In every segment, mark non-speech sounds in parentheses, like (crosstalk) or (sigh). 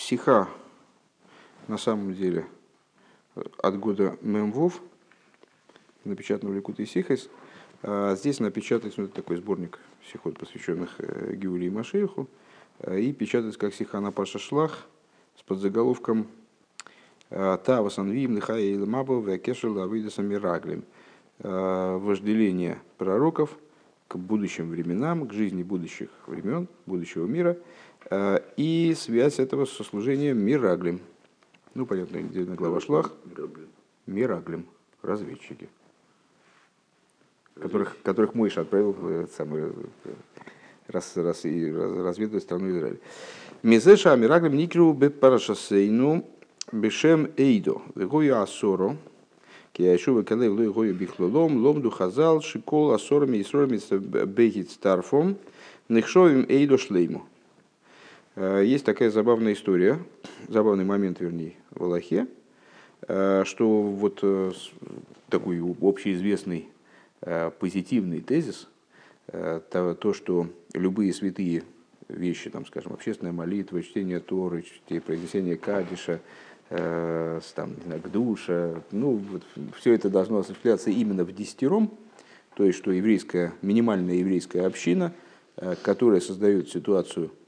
Сиха на самом деле от года Мемвов, напечатан в Ликут и Сихайс. А здесь напечатается ну, такой сборник сихот, посвященных э, Гиуле и Машейху, э, и печатается как Сиха на Паша Шлах с подзаголовком э, Та васанвиим лихая илмабов векешел авидаса мираглим. Вожделение пророков к будущим временам, к жизни будущих времен, будущего мира, и связь этого со служением мираглим. Ну, понятно, недельная глава Шлах. Мираглим. Разведчики. Которых, которых Мойша отправил в самый, раз, раз, и раз, разведывать страну Израиля. Мизеша Мираглим Никру Бепарашасейну Бешем Эйдо. Вегою Асоро. Кияшува Калев Луигою Бихлолом. Ломду Хазал Шикол Асорами и Сорами Бегит Старфом. Нехшовим Эйдо Шлейму. Э, есть такая забавная история, забавный момент, вернее, в Аллахе, э, что вот э, такой общеизвестный позитивный тезис, то, что любые святые вещи, там, скажем, общественная молитва, чтение Торы, произнесение Кадиша, там, не Гдуша, ну, вот, все это должно осуществляться именно в десятером, то есть, что еврейская, минимальная еврейская община, которая создает ситуацию Э,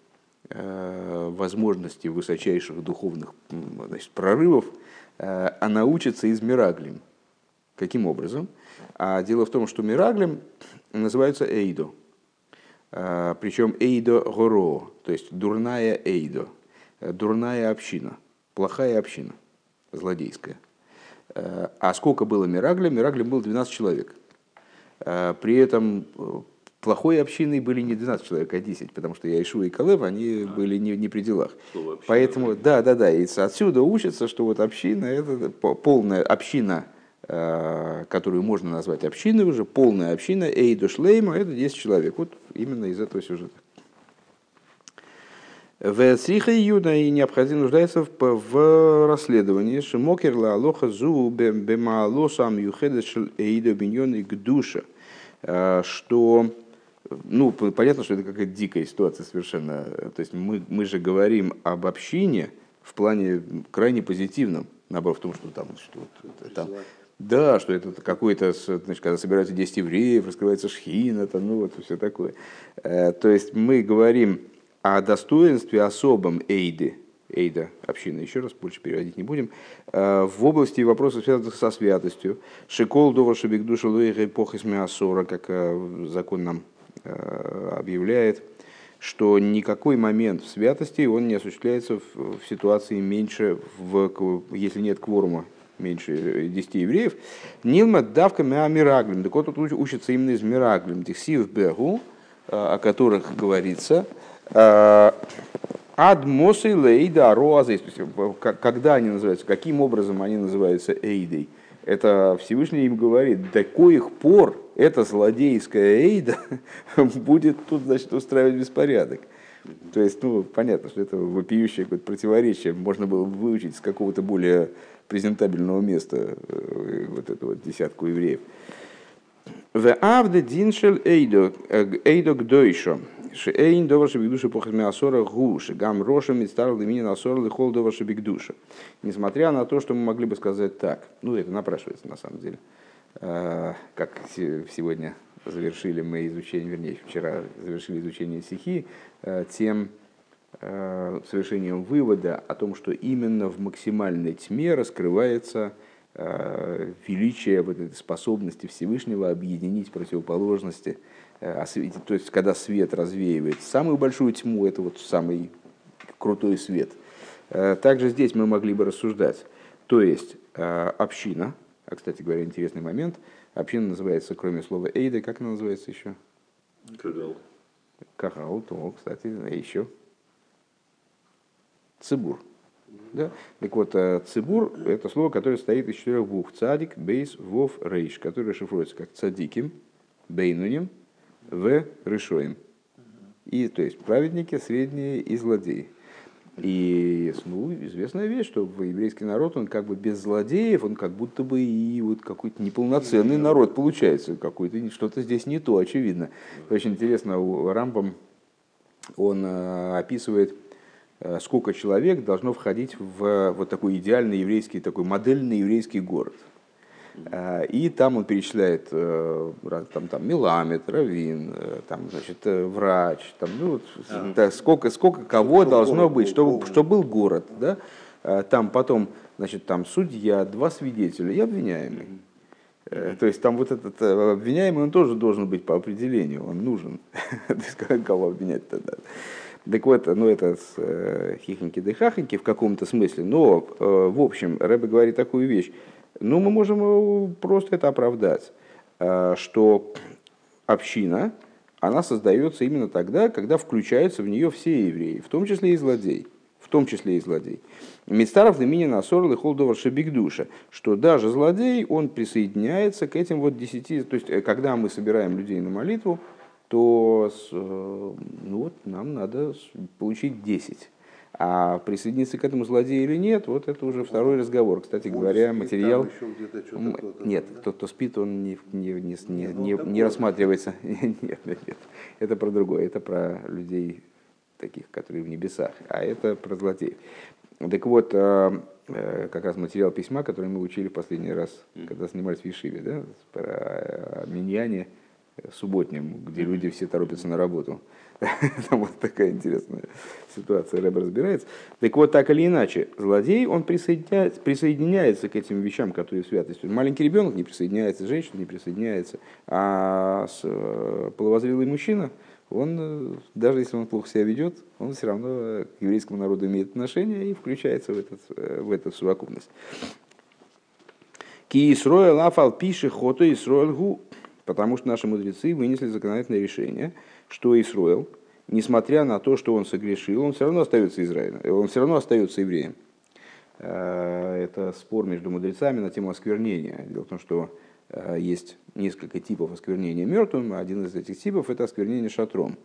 возможности высочайших духовных значит, прорывов, э, она учится из Мираглим. Каким образом? А дело в том, что Мираглим называется Эйдо. Э, Причем Эйдо Горо, то есть дурная Эйдо, дурная община, плохая община, злодейская. А сколько было Мираглим? Мираглим было 12 человек. При этом плохой общиной были не 12 человек, а 10, потому что Яишу и Калев, они а. были не, не при делах. Поэтому, да, да, да, и отсюда учится, что вот община, это полная община, э, которую можно назвать общиной уже, полная община, Эйду Шлейма, это 10 человек. Вот именно из этого сюжета. В Сриха Юда и необходимо нуждается в, в расследовании Шимокерла Алоха Зу Бемаалосам Юхедеш Эйдо Биньон и Гдуша, э, что ну, понятно, что это какая-то дикая ситуация совершенно. То есть мы, мы же говорим об общине в плане крайне позитивном, наоборот, в том, что там, что там да, что это какой-то, значит, когда собираются 10 евреев, раскрывается шхина, там, ну вот все такое. Э, то есть мы говорим о достоинстве особом Эйды, Эйда, общины, еще раз, больше переводить не будем, э, в области вопросов, связанных со святостью. Шикол довар шабик душа луэхэ похис мясора, как э, закон нам объявляет, что никакой момент в святости он не осуществляется в, в ситуации меньше, в, если нет кворума меньше 10 евреев. Нилма давка мя мираглим. Так вот тут учится именно из мираглим. Тихсив бегу, э, о которых говорится. Э, Ад мосы лейда роаза. Когда они называются, каким образом они называются эйдой. Это Всевышний им говорит, до коих пор эта злодейская эйда (laughs) будет тут, значит, устраивать беспорядок. То есть, ну, понятно, что это вопиющее какое-то противоречие. Можно было бы выучить с какого-то более презентабельного места э, вот эту вот десятку евреев. В авде диншел эйдо, э, эйдо гдойшо. Шейн доварши бигдуша похазми асора гуши. Гам рошем и старл имени асора лихол доварши бигдуша. Несмотря на то, что мы могли бы сказать так. Ну, это напрашивается на самом деле. Э, как сегодня завершили мы изучение, вернее, вчера завершили изучение стихи, э, тем э, совершением вывода о том, что именно в максимальной тьме раскрывается величие вот этой способности Всевышнего объединить противоположности, то есть когда свет развеивает самую большую тьму, это вот самый крутой свет. Также здесь мы могли бы рассуждать, то есть община, а, кстати говоря, интересный момент. Община называется, кроме слова Эйда, как она называется еще? Кагал. Кагал, то, кстати, а еще. Цибур. Да? Так вот, э, цибур – это слово, которое стоит из четырех букв. Цадик, бейс, вов, рейш, который расшифруется как цадиким, бейнуним, в, решоем. И, то есть, праведники, средние и злодеи. И ну, известная вещь, что еврейский народ, он как бы без злодеев, он как будто бы и вот какой-то неполноценный народ получается, какой-то что-то здесь не то, очевидно. Очень интересно, у Рамбам он э, описывает сколько человек должно входить в вот такой идеальный еврейский, такой модельный еврейский город. И там он перечисляет там, там, миламет, раввин, там, значит, врач, там, ну, а. да, сколько, сколько кого должно быть, чтобы, чтобы был город. Да? Там потом значит, там судья, два свидетеля и обвиняемый. Mm-hmm. То есть там вот этот э, обвиняемый, он тоже должен быть по определению, он нужен. (laughs) Кого обвинять тогда? Так вот, ну это с э, хихоньки да хахоньки в каком-то смысле, но в общем Рэбе говорит такую вещь. Ну, мы можем просто это оправдать, что община, она создается именно тогда, когда включаются в нее все евреи, в том числе и злодей том числе и злодей. Мистаров на на сорл и холдовар шебигдуша, что даже злодей, он присоединяется к этим вот десяти, то есть э, когда мы собираем людей на молитву, то э, ну вот, нам надо получить десять. А присоединиться к этому злодею или нет, вот это уже второй разговор. Кстати он говоря, материал... Нет, тот, кто спит, он не, не, не, не, не, не рассматривается. (laughs) Нет, нет, нет. Это про другое. Это про людей таких, которые в небесах, а это про злодеев. Так вот, э, э, как раз материал письма, который мы учили в последний раз, когда снимались в Ешиве, да, про э, миньяне субботним, где люди все торопятся на работу. (laughs) Там вот такая интересная ситуация, Рэб разбирается. Так вот, так или иначе, злодей, он присоединяется, присоединяется к этим вещам, которые в. Маленький ребенок не присоединяется, женщина не присоединяется, а половозрелый мужчина – он, э, даже если он плохо себя ведет, он все равно к еврейскому народу имеет отношение и включается в, этот, э, в эту совокупность. Ки Исроэл афал пиши хото Исроэл гу. Потому что наши мудрецы вынесли законодательное решение, что Исроэл, несмотря на то, что он согрешил, он все равно остается Израилем, он все равно остается евреем. Э, это спор между мудрецами на тему осквернения. Дело в том, что Э, есть несколько типов осквернения мертвым. Один из этих типов – это осквернение шатром.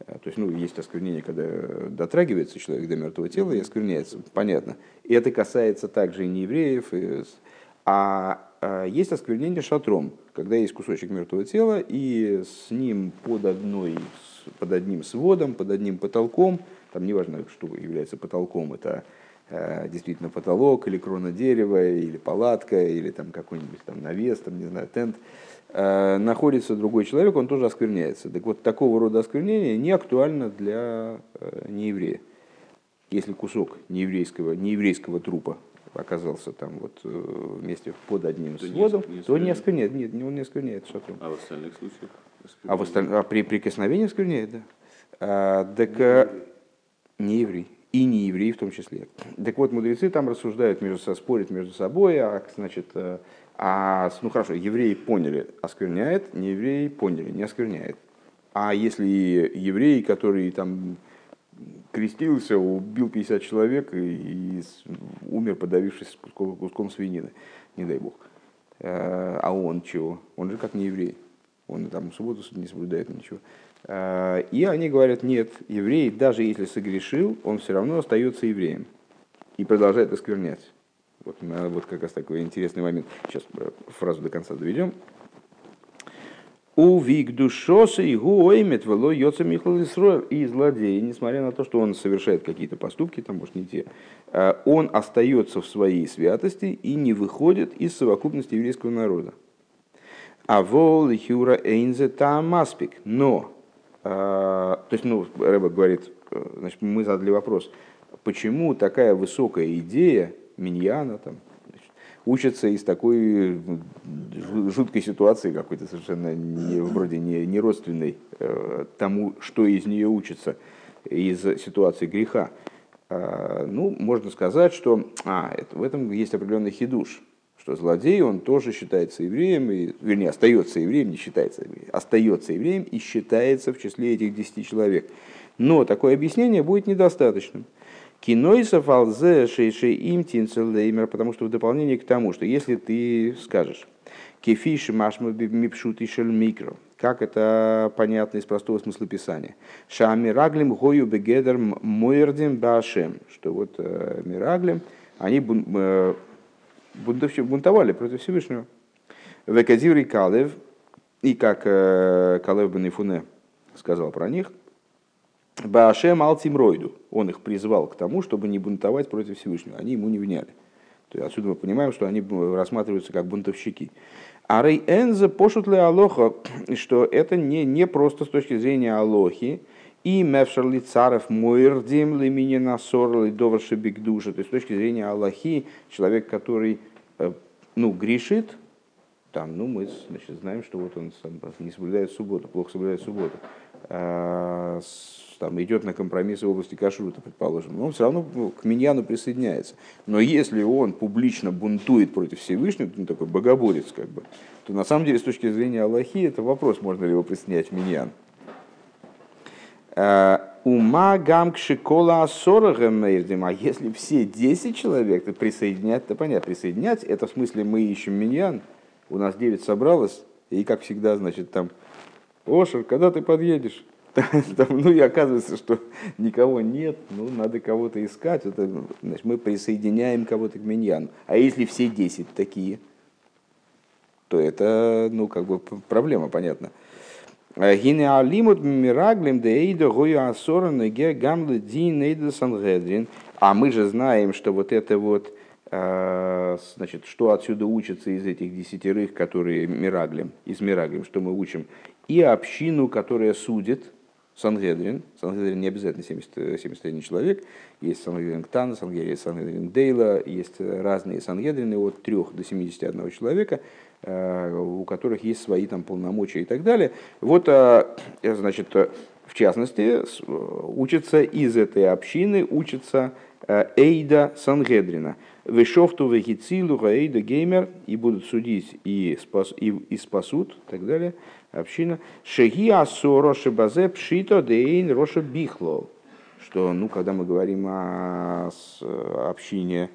Э, то есть, ну, есть осквернение, когда дотрагивается человек до мертвого тела и оскверняется, понятно. И это касается также и неевреев. И... А, а есть осквернение шатром, когда есть кусочек мертвого тела, и с ним под, одной, под одним сводом, под одним потолком, там неважно, что является потолком, это Э, действительно потолок или крона дерева, или палатка, или там какой-нибудь там навес, там, не знаю, тент, э, находится другой человек, он тоже оскверняется. Так вот, такого рода осквернение не актуально для э, нееврея. Если кусок нееврейского, нееврейского трупа оказался там вот вместе под одним то сводом, не, не то не оскверняет. Нет, он не оскверняет шатром. А в остальных случаях? А, в осталь... а при прикосновении оскверняет, да. А, так не еврей и не евреи в том числе. Так вот, мудрецы там рассуждают между собой, спорят между собой, а, значит, э, а, ну хорошо, евреи поняли, оскверняет, не евреи поняли, не оскверняет. А если еврей, который там крестился, убил 50 человек и, и умер, подавившись куском, куском свинины, не дай бог. Э, а он чего? Он же как не еврей. Он там субботу не соблюдает ничего. Э, и они говорят, нет, еврей, даже если согрешил, он все равно остается евреем и продолжает осквернять. Вот, вот как раз такой интересный момент. Сейчас э, фразу до конца доведем. У вик душоса и гуоймет вело йоца михлал И злодей, несмотря на то, что он совершает какие-то поступки, там, может, не те, э, он остается в своей святости и не выходит из совокупности еврейского народа. А вол хюра эйнзе там аспик. Но а, то есть, ну, Рэба говорит, э, значит, мы задали вопрос, почему такая высокая идея миньяна там, учится из такой жуткой ситуации какой-то совершенно не, вроде не, не родственной э, тому, что из нее учится, из ситуации греха. Э, ну, можно сказать, что а, это, в этом есть определенный хидуш, что злодей, он тоже считается евреем, и, вернее, остается евреем, не считается остается евреем и считается в числе этих десяти человек. Но такое объяснение будет недостаточным. Кинойсов алзе шейшей им тинцелеймер, потому что в дополнение к тому, что если ты скажешь, кефиш машма мипшут и микро, как это понятно из простого смысла писания. Шами раглим гою бегедер мойердим башем, что вот э, мираглим, они э, бунтовали против Всевышнего. Веказир и Калев, и как э, Калев бен Ифуне сказал про них, Баашем Алтимройду. Он их призвал к тому, чтобы не бунтовать против Всевышнего. Они ему не вняли. То есть отсюда мы понимаем, что они рассматриваются как бунтовщики. А Рей Энзе пошут ли Алоха, (clears throat) что это не, не просто с точки зрения Алохи, и мевшер ли царев муэрдим ли меня насор ли доварши бигдуша. То есть с точки зрения Аллахи, человек, который э, ну, грешит, там, ну, мы значит, знаем, что вот он не соблюдает субботу, плохо соблюдает субботу, там, идет на компромиссы в области кашрута, предположим, но он все равно ну, к миньяну присоединяется. Но если он публично бунтует против Всевышнего, ну, такой богоборец, как бы, то на самом деле с точки зрения Аллахи это вопрос, можно ли его присоединять в миньян. А, Ума гамкши кола асорагам А если все 10 человек то присоединять, то понятно, присоединять, это в смысле мы ищем миньян, у нас 9 собралось, и как всегда, значит, там, Ошер, когда ты подъедешь? (laughs) Там, ну и оказывается, что никого нет, ну надо кого-то искать. Это, значит, мы присоединяем кого-то к миньяну. А если все 10 такие, то это, ну, как бы проблема, понятно. Гине алимут мираглим дейда гою асоран ге гамлы дин эйда сангедрин. А мы же знаем, что вот это вот а, значит, что отсюда учится из этих десятерых, которые Мираглим, из Мираглим, что мы учим, и общину, которая судит, Сангедрин, Сангедрин не обязательно 70, 71 человек, есть Сангедрин Ктана, Сангедрин, Сангедрин Дейла, есть разные Сангедрины от 3 до 71 человека, а, у которых есть свои там полномочия и так далее. Вот, значит, в частности, учится из этой общины, учится Эйда Сангедрина – Вешофту вехицилу гаэйда геймер и будут судить и, спас, и, и спасут, и так далее, община. Шеги асоро шебазе пшито дейн роша бихло. Что, ну, когда мы говорим о общине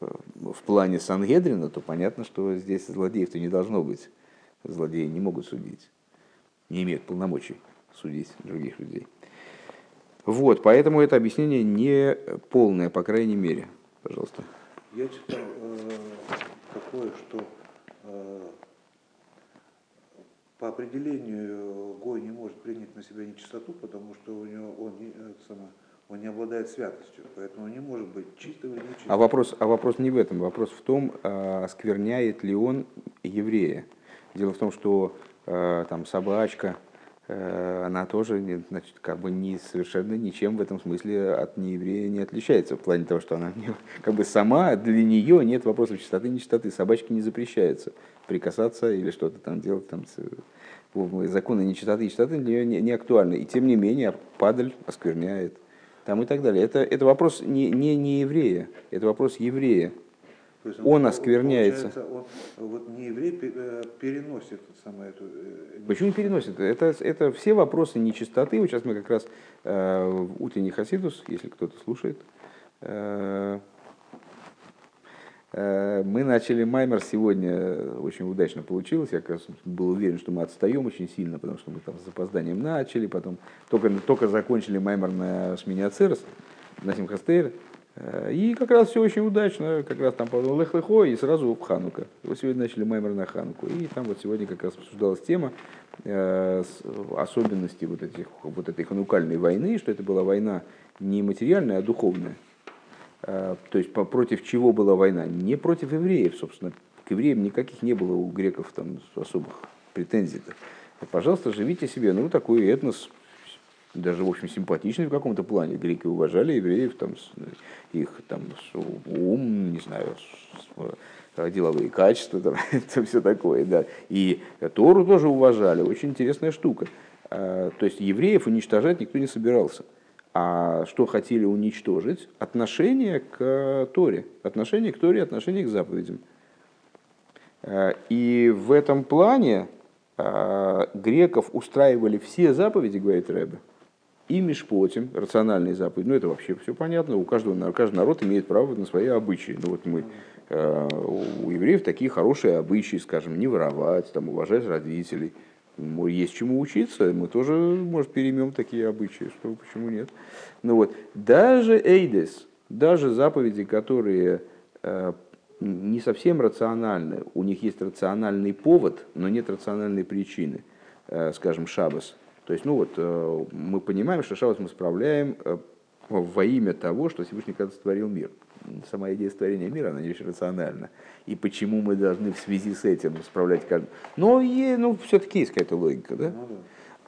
э, в плане Сангедрина, то понятно, что здесь злодеев-то не должно быть. Злодеи не могут судить, не имеют полномочий судить других людей. Вот, поэтому это объяснение не полное, по крайней мере. Пожалуйста. Я читал э, такое, что э, по определению Гой не может принять на себя нечистоту, потому что у него он не, самое, он не обладает святостью, поэтому он не может быть чистым или нечистым. А вопрос, а вопрос не в этом, вопрос в том, э, оскверняет ли он еврея. Дело в том, что э, там собачка, она тоже значит, как бы не совершенно ничем в этом смысле от нееврея не отличается, в плане того, что она как бы сама, для нее нет вопросов чистоты нечистоты. Собачке не запрещается прикасаться или что-то там делать. Там, законы нечистоты и чистоты для нее не, не актуальны. И тем не менее падаль оскверняет там и так далее. Это, это вопрос не, не, не еврея, это вопрос еврея. Есть он, он оскверняется. Он, вот не еврей э, переносит самое эту... Э, Почему переносит? Это, это все вопросы нечистоты. Вот сейчас мы как раз э, в утренний Хасидус, если кто-то слушает, э, э, мы начали Маймер сегодня, очень удачно получилось. Я как раз был уверен, что мы отстаем очень сильно, потому что мы там с запозданием начали, потом только, только закончили Маймер на Шминя Церес, на Симхастейр. Э, и как раз все очень удачно, как раз там лехо и сразу Ханука. Вот сегодня начали маймер на Хануку. И там вот сегодня как раз обсуждалась тема э, особенности вот, этих, вот этой ханукальной войны, что это была война не материальная, а духовная. Э, то есть против чего была война? Не против евреев, собственно. К евреям никаких не было у греков там особых претензий. -то. Пожалуйста, живите себе, ну такой этнос даже, в общем, симпатичный в каком-то плане. Греки уважали евреев, там, их там, ум, не знаю, э, деловые качества, там, (laughs) это все такое, да. И Тору тоже уважали, очень интересная штука. А, то есть евреев уничтожать никто не собирался. А что хотели уничтожить? Отношение к Торе. Отношение к Торе, отношение к заповедям. А, и в этом плане а, греков устраивали все заповеди, говорит Рэбе, и Мишпотим, рациональные заповеди. Ну, это вообще все понятно. У каждого, каждый народ имеет право на свои обычаи. Ну, вот мы, э, у евреев такие хорошие обычаи, скажем, не воровать, там, уважать родителей. Есть чему учиться, мы тоже, может, переймем такие обычаи, что почему нет. Ну вот, даже Эйдес, даже заповеди, которые э, не совсем рациональны, у них есть рациональный повод, но нет рациональной причины, э, скажем, Шабас – То есть, ну вот, э, мы понимаем, что шаббат мы справляем э, во имя того, что Всевышний когда сотворил мир. Сама идея сотворения мира, она не очень рациональна. И почему мы должны в связи с этим справлять каждый... Но и, ну, все-таки есть какая-то логика, да? Ну, да.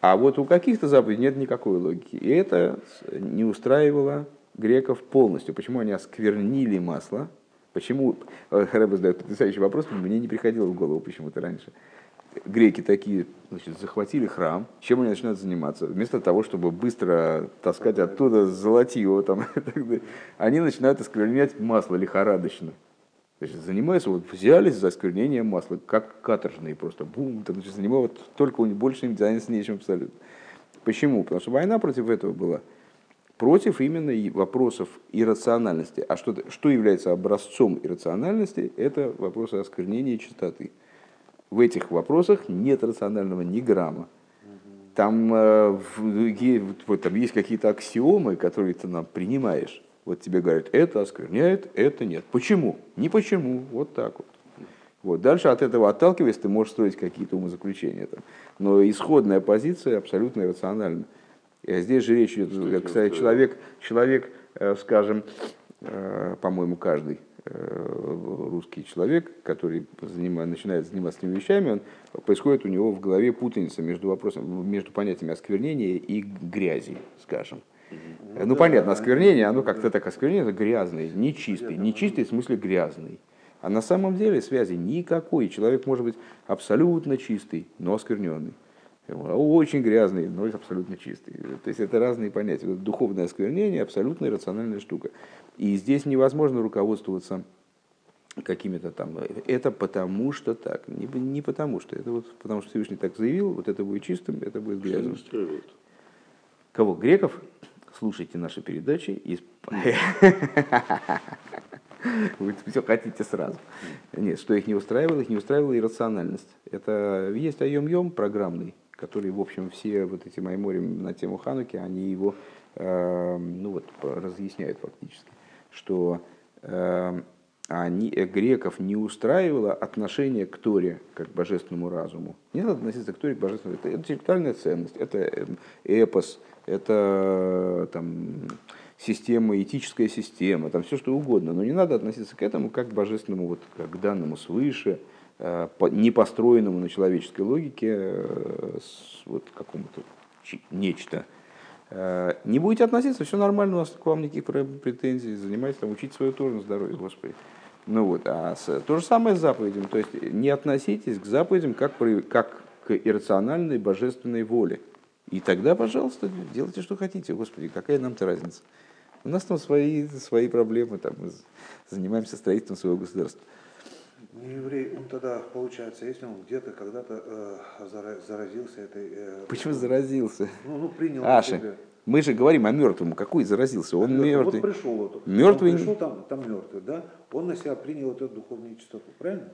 А вот у каких-то заповедей нет никакой логики. И это не устраивало греков полностью. Почему они осквернили масло? Почему, Рэбе задает потрясающий вопрос, мне не приходило в голову почему-то раньше. Греки такие значит, захватили храм, чем они начинают заниматься? Вместо того, чтобы быстро таскать оттуда золотиво, там, (laughs) они начинают осквернять масло лихорадочно. Значит, занимаются, вот взялись за осквернение масла, как каторжные просто, бум, там, значит, занимают, только больше им заняться нечем абсолютно. Почему? Потому что война против этого была. Против именно вопросов иррациональности. А что, что является образцом иррациональности? Это вопросы осквернения чистоты. В этих вопросах нет рационального ни грамма. Там, э, вот, там есть какие-то аксиомы, которые ты нам принимаешь. Вот тебе говорят, это оскверняет, это нет. Почему? Не почему, вот так вот. Вот. Дальше от этого отталкиваясь, ты можешь строить какие-то умозаключения. Там. Но исходная позиция абсолютно иррациональна. И здесь же речь идет, кстати, человек, человек, э, скажем, э, по-моему, каждый русский человек, который занима- начинает заниматься этими вещами, он, происходит у него в голове путаница между вопросом, между понятиями осквернения и грязи, скажем. Э, Ну, да, понятно, осквернение, оно как-то так, осквернение это грязный, нечистый. Нечистый в смысле грязный. А на самом деле связи никакой. Человек может быть абсолютно чистый, но оскверненный. Очень грязный, но абсолютно чистый. То есть это разные понятия. Духовное осквернение абсолютно иррациональная штука. И здесь невозможно руководствоваться какими-то там... Это потому что так. Не, не потому что. Это вот потому что Всевышний так заявил, вот это будет чистым, это будет грязным. Кого? Греков? Слушайте наши передачи. И... (laughs) Вы все хотите сразу. Нет, что их не устраивало, их не устраивала иррациональность. Это есть айом-йом программный, который, в общем, все вот эти маймори на тему Хануки, они его э, ну вот, разъясняют фактически, что они, э, греков не устраивало отношение к Торе как к божественному разуму. Не надо относиться к Торе как к божественному. Это интеллектуальная ценность, это э, эпос, это там, система, этическая система, там все что угодно. Но не надо относиться к этому как к божественному, вот, как к данному свыше, э, не построенному на человеческой логике, э, вот какому-то нечто. Э, Не будете относиться, все нормально, у нас к вам никаких пр- претензий, занимайтесь там, учите свою тоже на здоровье, Господи. Ну вот, а с- то же самое с заповедями, то есть не относитесь к заповедям как, как к иррациональной божественной воле. И тогда, пожалуйста, делайте, что хотите, Господи, какая нам-то разница. У нас там свои, свои проблемы, там, мы занимаемся строительством своего государства. Не еврей, он тогда, получается, если он где-то когда-то э, зара- заразился этой... э, Почему заразился? Ну, ну, принял Аша, себя. мы же говорим о мертвом, какой заразился? Он Мертвый. мертвый. Вот пришел, вот, Мертвый- Он пришел там, там мертвый, да? Он на себя принял эту духовную чистоту, правильно?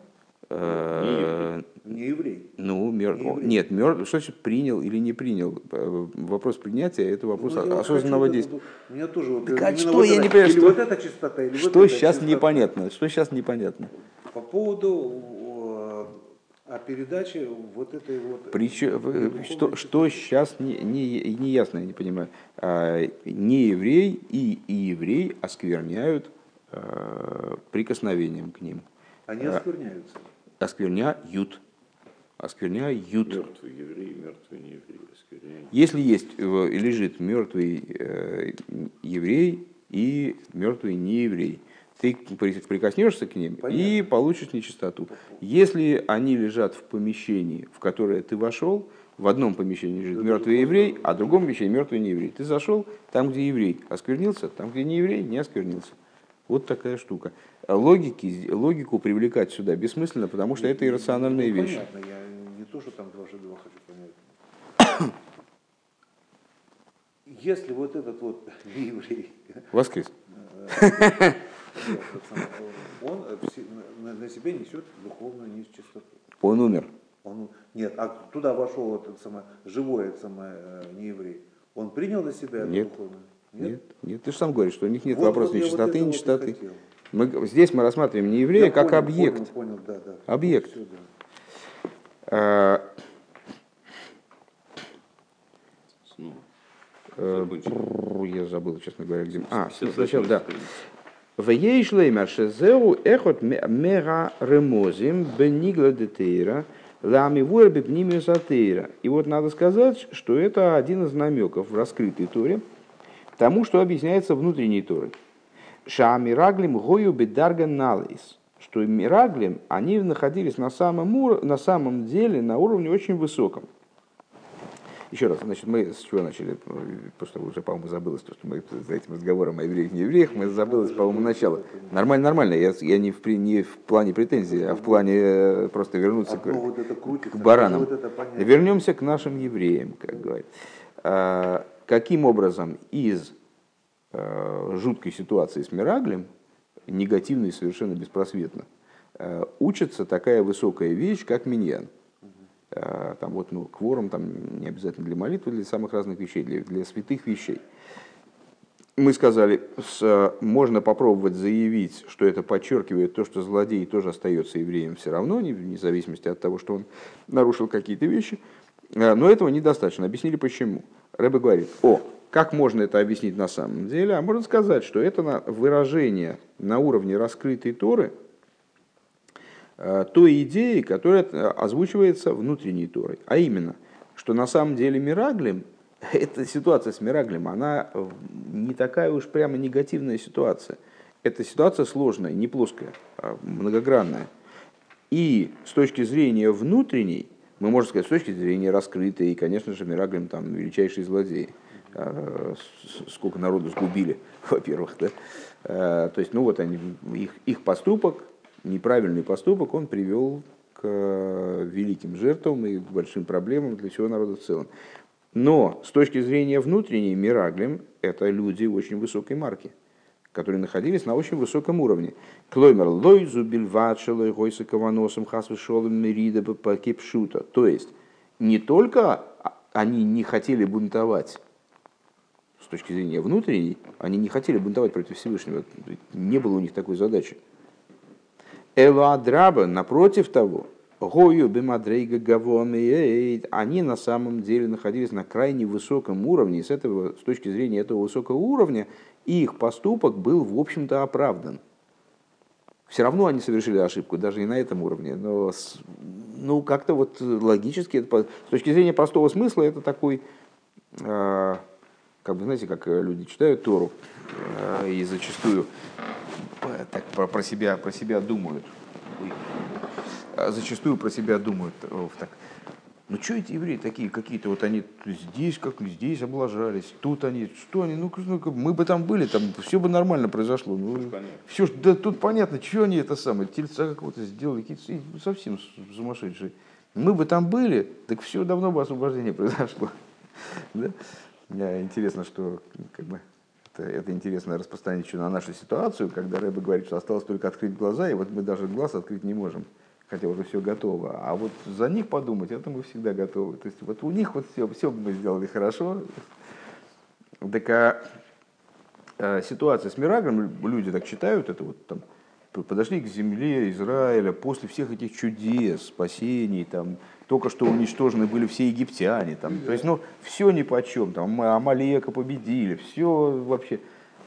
Э, Не еврей. Ну, мер- Не еврей. нет, мертв, что значит принял или не принял? Э, Вопрос принятия это вопрос Ну, вот осознанного вот действия. это вот- Меня тоже вот, Так а что вот я это- не понимаю, или что- вот эта чистота, или вот Что сейчас чистота. непонятно? Что сейчас непонятно? По поводу э, о передаче вот этой вот... Причем, духовной что, что сейчас не, не, не ясно, я не понимаю. А, не еврей и, и еврей оскверняют э, прикосновением к ним. Они а- оскверняются. Оскверняют. Оскверняют. Мертвый еврей, мертвый не еврей, оскверняет. Если есть, э, лежит мертвый э, еврей и мертвый нееврей, ты при- прикоснешься к ним и Понятно. получишь нечистоту. Если они лежат в помещении, в которое ты вошел, в одном помещении лежит мертвый еврей, а в другом помещении мертвый нееврей. Ты зашел там, где еврей осквернился, там, где не еврей, не осквернился. Вот такая штука. Логики, логику привлекать сюда бессмысленно, потому что это иррациональные Ну, вещи. Понятно, я не то, что там дважды два хочу понять. (coughs) Если вот этот вот (coughs) не еврей, Воскрес. Он э, на себе несет духовную нечистоту. Он умер. Он, нет, а туда вошел этот самый, живой этот самый э, не еврей. Он принял на себя эту Нет. духовную? Нет, нет, ты же сам говоришь, что у них нет Вот- вопроса ни вот чистоты, это ни вот. Мы, здесь мы рассматриваем не еврея Я как понял, объект. Понял, понял, да, да. Объект. Да. А, Э, Я забыл, честно говоря, где. А, 58 сначала, да. Страница. Вееш леймер шезеу эхот мера ремозим бенигла детейра лами вуэр бипнимиус атеира. И вот надо сказать, что это один из намеков в раскрытой Торе тому, что объясняется внутренней Торой. Шамираглим гою бедарган. Что мираглим, они находились на самом, на самом деле на уровне очень высоком. Еще раз, значит, мы с чего начали? Потому что уже, по-моему, забылось, то, что мы за этим разговором о евреях, не евреях, мы забылось, по-моему, начало. Нормально, нормально, я, я не, в, не в плане претензий, а в плане э, просто вернуться к, вот это крутится, к баранам. вот. Вернемся к нашим евреям, как говорят. А, Каким образом из э, жуткой ситуации с Мираглем, негативной и совершенно беспросветно, э, учится такая высокая вещь, как миньян. Э, Там вот, ну, кворум там не обязательно для молитвы, для самых разных вещей, для, для святых вещей. Мы сказали, с, можно попробовать заявить, что это подчеркивает то, что злодей тоже остается евреем все равно, не- вне зависимости от того, что он нарушил какие-то вещи. Э, Но этого недостаточно. Объяснили почему. Рэбе говорит, о, как можно это объяснить на самом деле? А можно сказать, что это выражение на уровне раскрытой Торы э, той идеи, которая э, озвучивается внутренней Торой. А именно, что на самом деле Мираглем, (laughs) эта ситуация с Мираглем, она э, не такая уж прямо негативная ситуация. Это ситуация сложная, не плоская, а многогранная. И с точки зрения внутренней, мы можем сказать, с точки зрения раскрытой, и, конечно же, Мираглем там величайшие злодеи. А, Сколько народу сгубили, (laughs) во-первых, да? А, То есть, ну вот они, их, их поступок, неправильный поступок, он привел к э, великим жертвам и большим проблемам для всего народа в целом. Но с точки зрения внутренней, Мираглем – это люди очень высокой марки которые находились на очень высоком уровне. Клоймер лойзу бильвачелой гойса каваносом хасвы шолом мерида кипшута. То есть, не только они не хотели бунтовать с точки зрения внутренней, они не хотели бунтовать против Всевышнего. Не было у них такой задачи. Элуадраба, напротив того, Гою бимадрейга гавомиэйд, они на самом деле находились на крайне высоком уровне, и с, этого, с точки зрения этого высокого уровня их поступок был, в общем-то, оправдан. Все равно они совершили ошибку, даже и на этом уровне, но ну, как-то вот логически, с точки зрения простого смысла, это такой, э, как бы, знаете, как э, люди читают Тору э, и зачастую э, так про, про себя, про себя думают. А зачастую про себя думают так. Ну что эти евреи такие какие-то, вот они здесь, как здесь облажались, тут они, что они, ну, ну мы бы там были, там все бы нормально произошло. Ну, понятно. все, да тут понятно, что они это самое, тельца какого-то сделали, какие-то и совсем сумасшедшие. Мы бы там были, так все давно бы освобождение (laughs) произошло. Да? Интересно, что как бы, это, это интересно распространить еще на нашу ситуацию, когда Рэбе говорит, что осталось только открыть глаза, и вот мы даже глаз открыть не можем, хотя уже все готово. А вот за них подумать, это мы всегда готовы. То есть вот у них вот все, все мы сделали хорошо. Так а, э, ситуация с Мирагом, люди так читают, это вот там подошли к земле Израиля после всех этих чудес, спасений, там, только что уничтожены были все египтяне, там, то есть, ну, все ни по чем, там, Ама- Амалека победили, все вообще.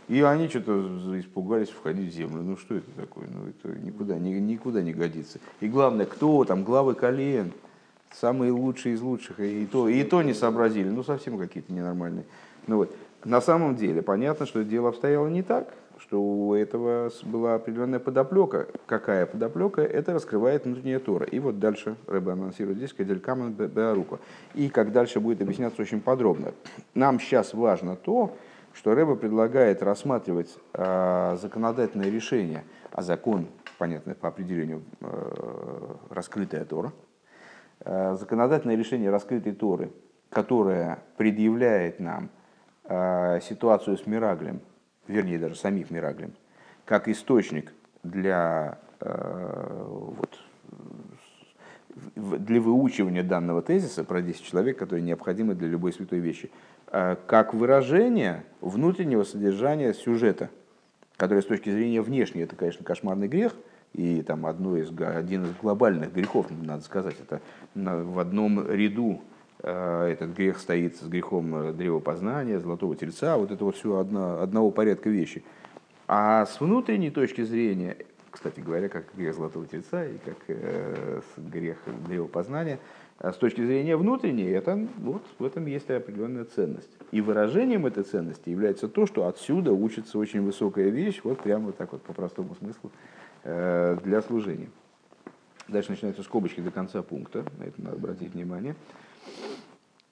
И они что-то испугались входить в землю. Ну что это такое? Ну это никуда, ни- никуда не годится. И главное, кто там, главы колен, самые лучшие из лучших, и то, и то не сообразили, ну совсем какие-то ненормальные. Ну вот. На самом деле понятно, что дело обстояло не так, что у этого была определенная подоплека. Какая подоплека? Это раскрывает внутренняя Тора. И вот дальше Рэбе анонсирует здесь Кадель Камен. И как дальше будет объясняться очень подробно. Нам сейчас важно то, что Рэбе предлагает рассматривать э, законодательное решение, а закон, понятно, по определению э, раскрытая Тора, Э, законодательное решение раскрытой Торы, которое предъявляет нам э, ситуацию с Мираглем, вернее даже самих Мираглем, как источник для, э, вот, для выучивания данного тезиса про 10 человек, которые необходимы для любой святой вещи, э, как выражение внутреннего содержания сюжета, который с точки зрения внешней, это, конечно, кошмарный грех, и там одно из, один из глобальных грехов, надо сказать, это в одном ряду этот грех стоит с грехом древопознания, золотого тельца, вот это вот все одно, одного порядка вещи. А с внутренней точки зрения, кстати говоря, как грех золотого тельца и как э, грех древопознания, а с точки зрения внутренней, это, вот, в этом есть определенная ценность. И выражением этой ценности является то, что отсюда учится очень высокая вещь, вот прямо вот так вот по простому смыслу, э, для служения. Дальше начинаются скобочки до конца пункта, на это надо обратить внимание.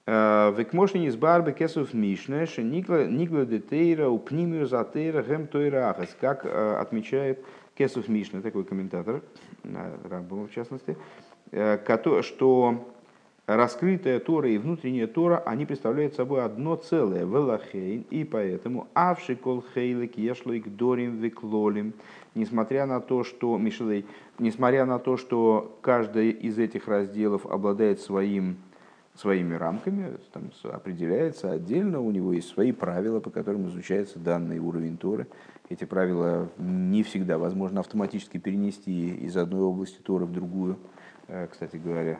Э, Векмошни из барбы кесов мишне, никла детейра у пнимию затейра гем тойрахас, как э, отмечает Кесов Мишна, такой комментатор, Рамбома в частности, что раскрытая Тора и внутренняя Тора, они представляют собой одно целое, велахейн, и поэтому авшикол хейлик ешлойк дорим виклолим, несмотря на то, что, Мишлей, несмотря на то, что каждый из этих разделов обладает своим, своими рамками, там определяется отдельно, у него есть свои правила, по которым изучается данный уровень Торы. Эти правила не всегда возможно автоматически перенести из одной области Торы в другую. Э, кстати говоря,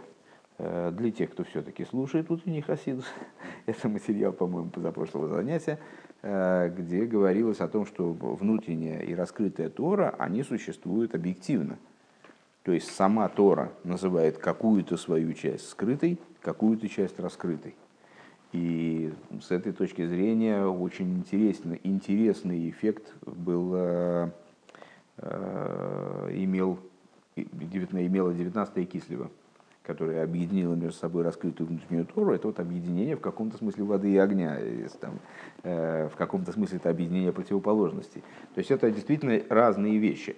Э, для тех, кто все-таки слушает утренний хасидус, (laughs) это материал, по-моему, позапрошлого занятия, э, где говорилось о том, что внутренняя и раскрытая Тора, они существуют объективно. То есть сама Тора называет какую-то свою часть скрытой, какую-то часть раскрытой. И с этой точки зрения очень интересный, интересный эффект был, э, имел, имела 19 Кислева которое объединило между собой раскрытую внутреннюю Тору, это вот объединение в каком-то смысле воды и огня, если там, э, в каком-то смысле это объединение противоположностей. То есть это действительно разные вещи.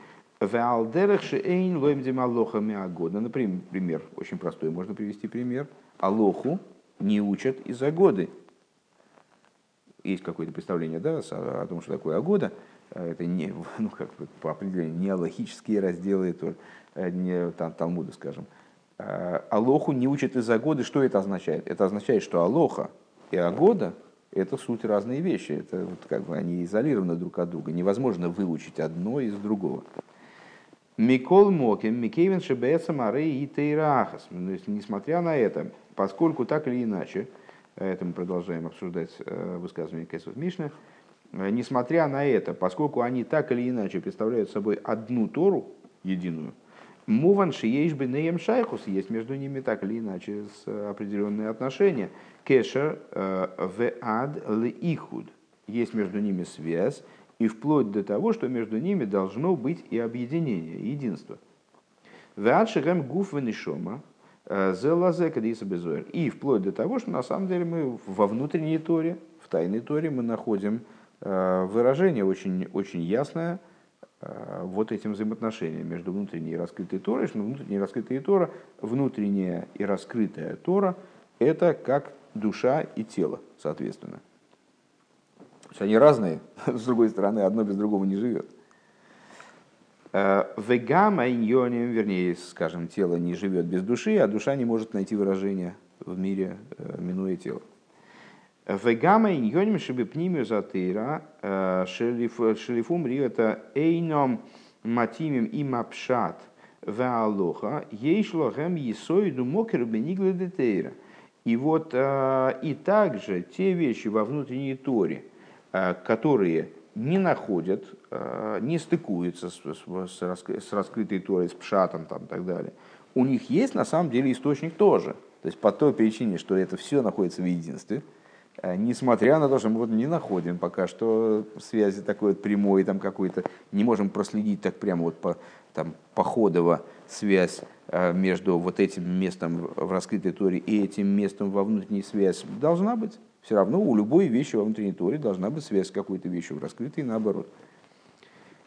Например, очень простой, можно привести пример. Алоху не учат из-за годы. Есть какое-то представление да, о том, что такое агода. Это не, (laughs) ну, как по определению не аллахические разделы, то, э, не там, Талмуда, скажем, Э, Алоху не учат из-за года. Что это означает? Это означает, что Алоха и Агода – это суть разные вещи. Это вот как бы они изолированы друг от друга. Невозможно выучить одно из другого. Микол Мокин, Микевин Шебеца Марей и Тейрахас. Несмотря на это, поскольку так или иначе, это мы продолжаем обсуждать э, высказывание Кесов Мишны, э, несмотря на это, поскольку они так или иначе представляют собой одну Тору, единую, Муван шиеш бенеем шайхус, есть между ними так или иначе определенные отношения. Кешер э, в ад ли ихуд. Есть между ними связь, и вплоть до того, что между ними должно быть и объединение, единство. Веадшигем гуф венишома, э. И вплоть до того, что на самом деле мы во внутренней торе, в тайной торе мы находим э, выражение очень, очень ясное – Э, вот этим взаимоотношением между внутренней и раскрытой Торой, что внутренняя и раскрытая Тора, внутренняя и раскрытая Тора – это как душа и тело, соответственно. Есть они разные, (laughs) с другой стороны, одно без другого не живет. Э, вегама иньоним, вернее, скажем, тело не живет без души, а душа не может найти выражение в мире, э, минуя тело. Вегама иньоним шибипнимию затыра э, шерифум ри это эйном матимим и мапшат ваалоха ейшлохем есоиду мокер бенигла детейра. И вот и также те вещи во внутренней торе, которые не находят, не стыкуются с, раскрытой торой, с пшатом там, и так далее, у них есть на самом деле источник тоже. То есть по той причине, что это все находится в единстве – Э, несмотря на то, что мы вот не находим пока что связи такой вот прямой, там какой-то, не можем проследить так прямо вот по, там, походово связь э, между вот этим местом в раскрытой торе и этим местом во внутренней связь должна быть. Все равно у любой вещи во внутренней торе должна быть связь с какой-то вещью в раскрытой наоборот.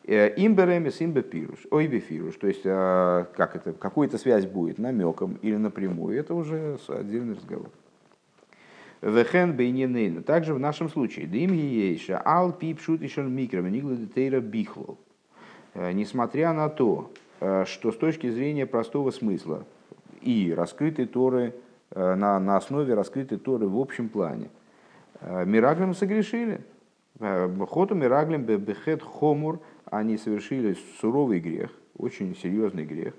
Э, имберемес, имбепируш, ойбефируш, то есть как это, какая-то связь будет намеком или напрямую, это уже отдельный разговор. Вехен бейненейна. Также в нашем случае. Дим ейша ал пип шут ишон микро детейра бихлол. Э, несмотря на то, э, что с точки зрения простого смысла и раскрытой Торы, на, на основе раскрытой Торы в общем плане, Мираглем согрешили. Хоту Мираглем бехет хомур, они совершили суровый грех, очень серьезный грех.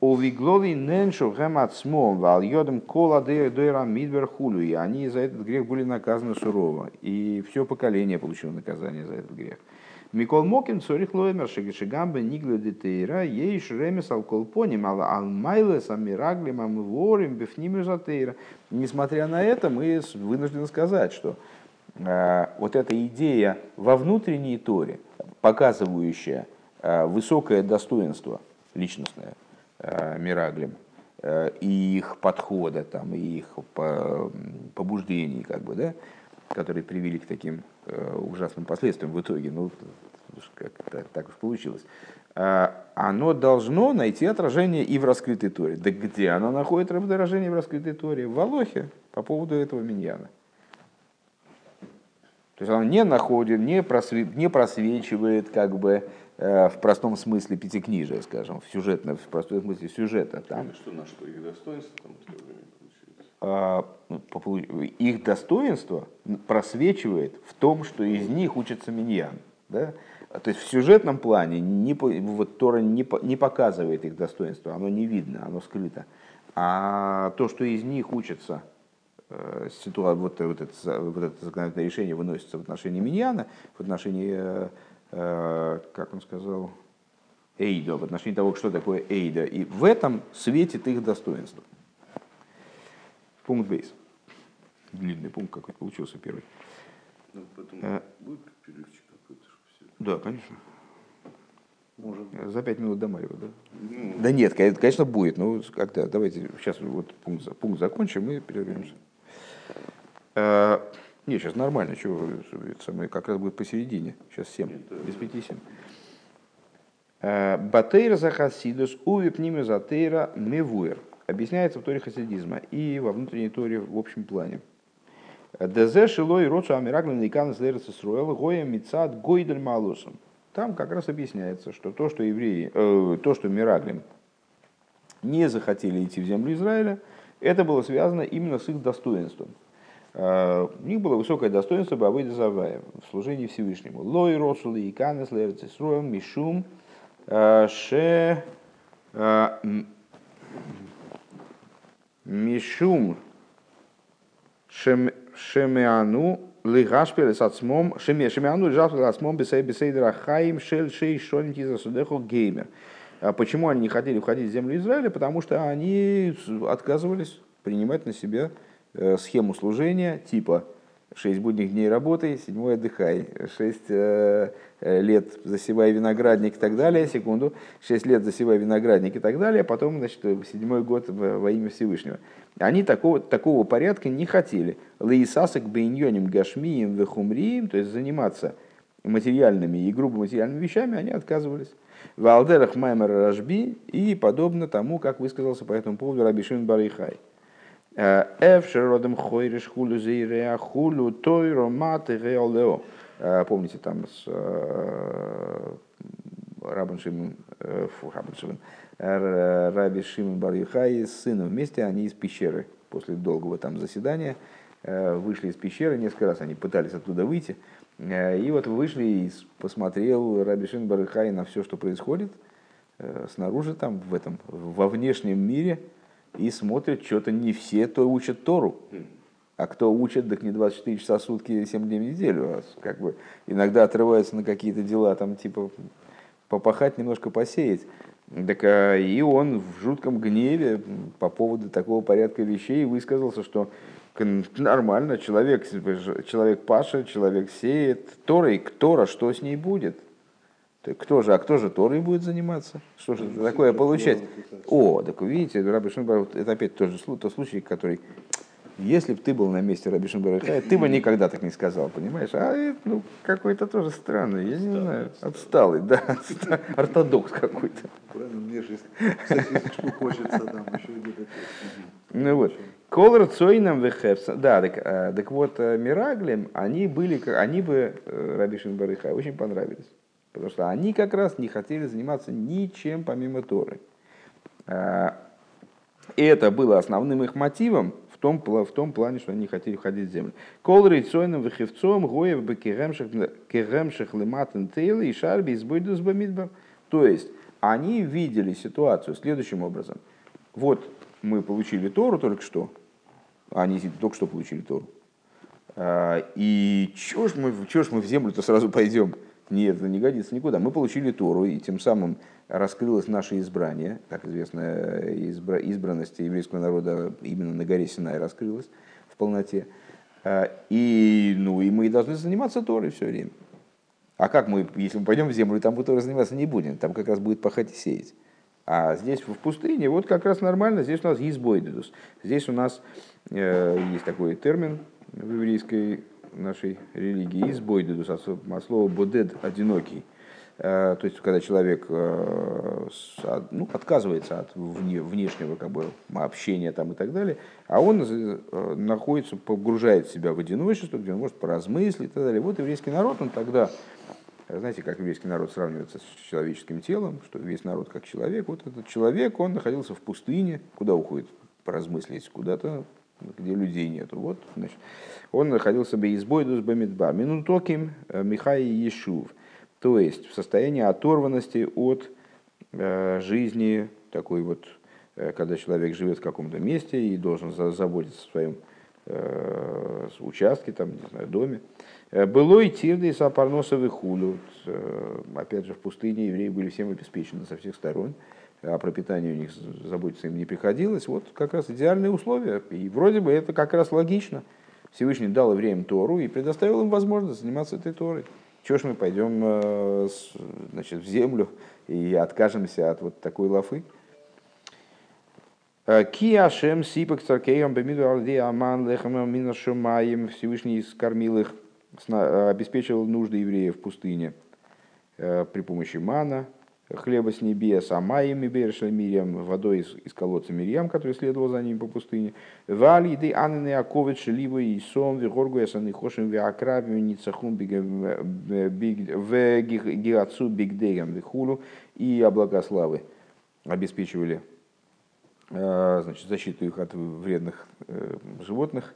Овиглови неншу гемацмом вал йодом кола дойра мидбер хулю. И они за этот грех были наказаны сурово. И все поколение получило наказание за этот грех. Микол Мокин цорих лоймер шигамбе нигле детейра ейш ремес алколпоним ал алмайле самираглим амворим бифнимю затейра. Несмотря на это, мы вынуждены сказать, что э, вот эта идея во внутренней торе, показывающая э, высокое достоинство личностное, Э, Мираглем, э, и их подхода, там, и их побуждений, как бы, да, которые привели к таким э, ужасным последствиям в итоге, ну, как так, уж получилось, оно должно найти отражение и в раскрытой Торе. Да где оно находит отражение в раскрытой Торе? В Волохе по поводу этого миньяна. То есть оно не находит, не, просве, не просвечивает как бы Э, в простом смысле пятикнижия, скажем, в сюжетном, в простом смысле сюжета. Там, что на что их достоинство там их достоинство просвечивает в том, что из них учится миньян. Да? То есть в сюжетном плане не, вот Тора не, не показывает их достоинство, оно не видно, оно скрыто. А то, что из них учится, э, ситуация, вот, вот, это, вот это законодательное решение выносится в отношении миньяна, в отношении э, Э, как он сказал, эйда, в отношении того, что такое эйда. И в этом светит их достоинство. Пункт бейс. Длинный пункт какой получился первый. Ну, потом а, будет перерывчик какой-то, все. Да, конечно. Может. За пять минут до Марева, да? Ну, да нет, конечно, будет. Ну, когда, давайте сейчас вот пункт, пункт закончим и перервемся. А, не, сейчас нормально, что это самое, как раз будет посередине. Сейчас 7, без 5 7. Э, Батейра за хасидус, увип ними за тейра мевуэр. Объясняется в торе хасидизма и во внутренней торе в общем плане. Дезе шилой рочу амираглин ликан злерец Исруэл гоя мицад гойдель малусом. Там как раз объясняется, что то, что евреи, э, то, что Мираглим не захотели идти в землю Израиля, это было связано именно с их достоинством. Э, у них было высокое достоинство Бавыда Завая в служении Всевышнему. Лой Росулы и Канес Лерцисруем Мишум э, Ше э, Мишум Шемеану Лигашпель с отцмом Шемеану Лигашпель с отцмом Бесей Бесей Драхаим Шель Шей Шонити Засудеху Геймер. Почему они не хотели входить в землю Израиля? Потому что они отказывались принимать на себя Э, схему служения типа 6 будних дней работы, седьмой отдыхай, 6 э, э, лет засевай виноградник и так далее, секунду, 6 лет засевай виноградник и так далее, а потом, значит, седьмой год во имя Всевышнего. Они такого, такого порядка не хотели. Лаисасак бейньоним гашмием вехумрием, то есть заниматься материальными и грубо материальными вещами, они отказывались. В Алдерах Маймер Рашби и подобно тому, как высказался по этому поводу Рабишин Барихай. Эвшер родом хойриш хулю зейрея хулю тойро маты реолео. Помните там с Рабин Шимон, фу, Рабин Шимон, Раби Шимон Бар Юхай с сыном вместе, они из пещеры после долгого там заседания вышли из пещеры, несколько раз они пытались оттуда выйти, и вот вышли и посмотрел Раби Шимон Бар Юхай на все, что происходит снаружи там, в этом, во внешнем мире, и смотрят, что-то не все то учат Тору. А кто учит, так не 24 часа в сутки, 7 дней в неделю. А как бы иногда отрываются на какие-то дела, там типа попахать, немножко посеять. Так, а, и он в жутком гневе по поводу такого порядка вещей высказался, что нормально, человек, человек паша, человек сеет, Торой, Тора, что с ней будет? Кто же, а кто же Торой будет заниматься? Что же это такое получать? О, так видите, Раби Шимбар, это опять тот же тот случай, который, если бы ты был на месте Раби Шимбара, ты бы никогда так не сказал, понимаешь? А ну, какой-то тоже странный, я не знаю, отсталый, да, ортодокс какой-то. Правильно, мне же сосисочку хочется там, еще где-то. Ну вот. Колор Цойном Вехевса. Да, так, э, так вот, э, Мираглем, они были, они бы э, Раби Шимбарыха очень понравились. Потому что они как раз не хотели заниматься ничем помимо Торы. А, и это было основным их мотивом в том, в том плане, что они хотели входить в землю. Кол рейцойным выхевцом гоев бы керемших лематен тейла и шарби из бамидбар. То есть, они видели ситуацию следующим образом. Вот мы получили Тору только что, они только что получили Тору. А, и чего ж мы, чего ж мы в землю-то сразу пойдем? Нет, это не годится никуда. Мы получили Тору, и тем самым раскрылось наше избрание. Как известно, избра, избранность еврейского народа именно на горе Синай раскрылась в полноте. А, и, ну, и мы должны заниматься Торой все время. А как мы, если мы пойдем в землю, там мы Торой заниматься не будем, там как раз будет пахать и сеять. А здесь в пустыне вот как раз нормально, здесь у нас есть бойдедус. Здесь у нас э, есть такой термин в еврейской нашей религии, избойдедус, от слова бодед – одинокий. Э, то есть, когда человек э, ну, отказывается от внешнего как бы, общения там, и так далее, а он э, находится, погружает себя в одиночество, где он может поразмыслить и так далее. Вот еврейский народ, он тогда, знаете, как еврейский народ сравнивается с человеческим телом, что весь народ как человек. Вот этот человек, он находился в пустыне, куда уходит поразмыслить, куда-то где людей нету. Вот, значит, он находился бы избойдус бамидба. Минутоким Михай Ешув – то есть в состоянии оторванности от э, жизни, такой вот, э, когда человек живет в каком-то месте и должен заботиться о своем э, участке, там, не знаю, доме. Было и тирды и сапарносовый худу. Опять же, в пустыне евреи были всем обеспечены со всех сторон, про питание у них заботиться им не приходилось. Вот как раз идеальные условия. И вроде бы это как раз логично. Всевышний дал евреям Тору и предоставил им возможность заниматься этой Торой. Чего ж мы пойдем э, значит, в землю и откажемся от вот такой лафы? Э, Ки Ашем Сипак Царкеем Бемиду Алди Аман Лехам Минашумаем Всевышний скормил их, обеспечил нужды евреев в пустыне э, при помощи мана, хлеба с небес, а майями берешля Мирьям, водой из, из колодца Мирьям, который следовал за ним по пустыне. Вали еды анны аковит шеливу и сом, вигоргу ясаны хошим виакрави, ницахум гигацу бигдеям вихулу и облака славы обеспечивали э, значит, защиту их от вредных э, животных.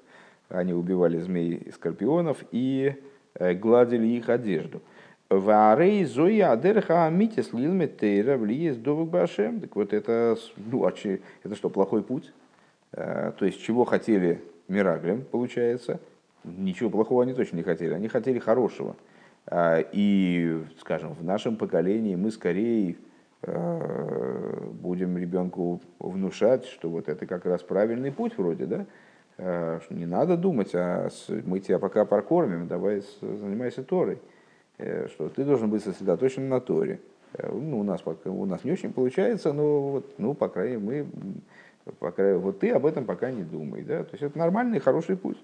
Они убивали змей и скорпионов и э, гладили их одежду. Варей зоя адерха амитис лилметейра влиес довук башем. Так вот это, ну, а че, это что, плохой путь? А, то есть чего хотели Мираглем, получается? Ничего плохого они точно не хотели. Они хотели хорошего. А, и, скажем, в нашем поколении мы скорее а, будем ребенку внушать, что вот это как раз правильный путь вроде, да? Не надо думать, а мы тебя пока прокормим, давай занимайся Торой. Э, что ты должен быть сосредоточен на Торе. Э, ну, у нас пока у нас не очень получается, но вот, ну, по крайней мере, мы, по крайней вот ты об этом пока не думай. Да? То есть это нормальный, хороший путь.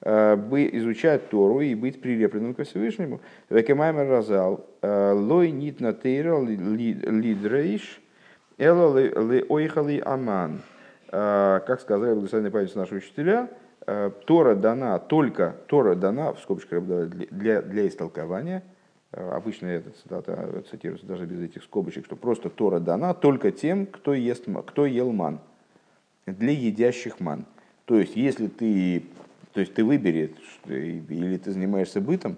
Э, изучать Тору и быть прилепленным к Всевышнему. Векемаймер разал, лой нит на лидрейш, эло ли ойхали аман. Как сказали благословенные память наши учителя, Тора дана только, Тора дана, в скобочках для, для истолкования, э, обычно эта цитата цитируется даже без этих скобочек, что просто Тора дана только тем, кто, ест, кто ел ман, для едящих ман. То есть, если ты, то есть ты выбери, или ты занимаешься бытом,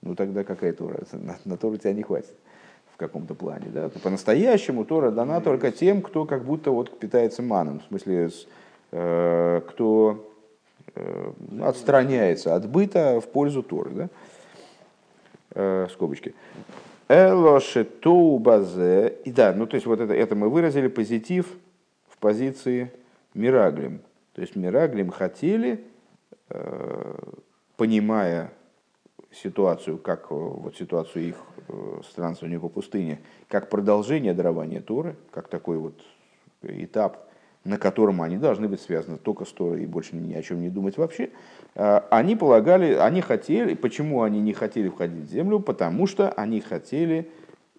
ну тогда какая Тора? (laughs) На, на Тору тебя не хватит в каком-то плане. Да? По-настоящему Тора дана только тем, кто как будто вот питается маном, в смысле, э, кто Э, отстраняется от быта в пользу Торы. Да? Э, скобочки. Элошетоу базе. И да, ну то есть вот это, это мы выразили позитив в позиции Мираглим. То есть Мираглим хотели, э, понимая ситуацию, как вот ситуацию их странствования по пустыне, как продолжение дарования Торы, как такой вот этап на котором они должны быть связаны только с Торой и больше ни о чем не думать вообще, а, они полагали, они хотели, почему они не хотели входить в землю? Потому что они хотели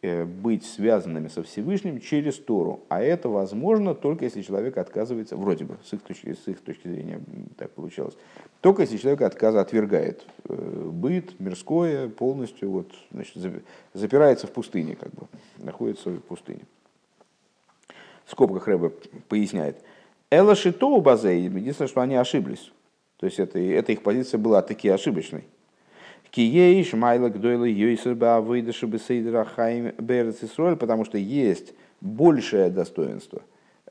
э, быть связанными со Всевышним через Тору. А это возможно только если человек отказывается, вроде бы, с их точки, с их точки зрения так получалось, только если человек отказ отвергает э, быт, мирское, полностью вот, значит, запирается в пустыне, как бы, находится в пустыне в скобках Рэбе поясняет, Эла Шитоу Базе, единственное, что они ошиблись. То есть это, эта их позиция была таки ошибочной. Киейш, Майлак, Дойла, Йойсер, Баавыдаши, Бесейдра, Хайм, Берец потому что есть большее достоинство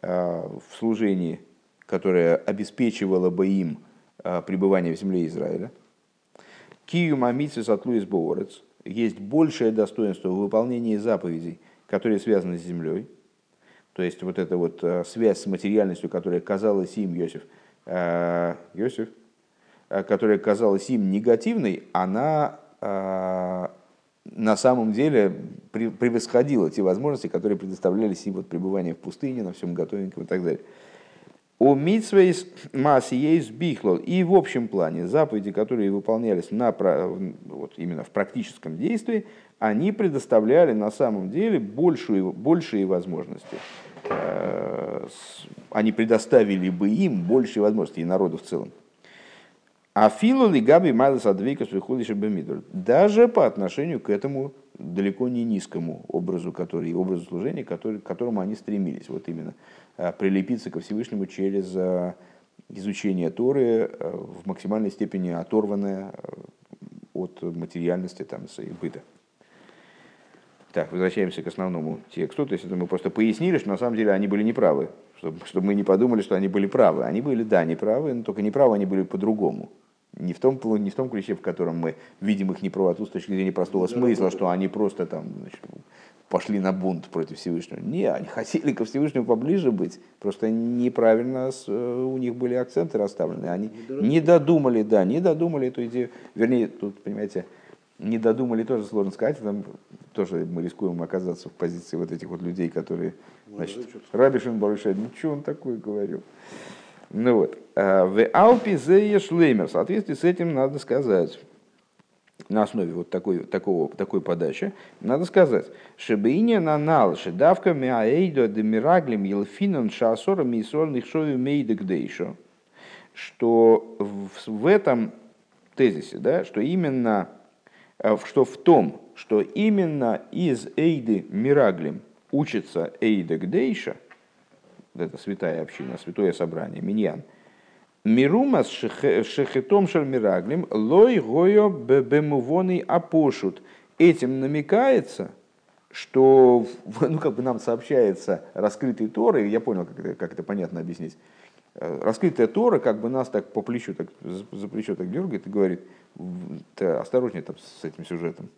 в служении, которое обеспечивало бы им пребывание в земле Израиля. Кию мамицис от Луис Боорец. Есть большее достоинство в выполнении заповедей, которые связаны с землей. То есть вот эта вот связь с материальностью, которая казалась им, Йосиф, Йосиф, которая казалась им негативной, она на самом деле превосходила те возможности, которые предоставлялись им вот пребывание в пустыне, на всем готовеньком и так далее. У митсвейс масиейс бихлол. И в общем плане заповеди, которые выполнялись на, вот именно в практическом действии, они предоставляли на самом деле большую, большие возможности. Э, они предоставили бы им большие возможности, и народу в целом. А филу ли габи майлас адвейкас выходишь Даже по отношению к этому далеко не низкому образу, который, образу служения, который, к которому они стремились. Вот именно э, прилепиться ко Всевышнему через э, изучение Торы в максимальной степени оторванное от материальности там, и быта. Так, возвращаемся к основному тексту. То есть это мы просто пояснили, что на самом деле они были неправы. Чтобы, чтобы мы не подумали, что они были правы. Они были, да, неправы, но только неправы они были по-другому. Не в, том, не в том ключе, в котором мы видим их неправоту с точки зрения простого смысла, что они просто там значит, пошли на бунт против Всевышнего. Не, они (laughs) хотели ко Всевышнему поближе быть, просто неправильно с, э, у них были акценты расставлены. Они не додумали, да, не додумали эту идею. Вернее, тут, понимаете, не додумали тоже сложно сказать, там тоже мы рискуем оказаться в позиции вот этих вот людей, которые, значит, Рабишин Барышай, ну что он такой говорил? Ну вот. Э, в Алпи шлеймер. В соответствии с этим надо сказать, на основе вот такой, такого, такой подачи, надо сказать, шебиня на нал, шедавка миаэйдо демираглим елфинон шаасором и сольных шою мейдек что в, в этом тезисе, да, что именно, что в том, что именно из эйды мираглим учится эйдек дейша, это святая община, святое собрание, миньян. Мирумас шехетом шальмираглим лой гойо бемувоный апошут. Этим намекается, что (laughs) ну, как бы нам сообщается раскрытый Торы, я понял, как это, как это понятно объяснить, э, раскрытая Тора как бы нас так по плечу, так, за плечо так дергает и говорит, осторожнее там с этим сюжетом,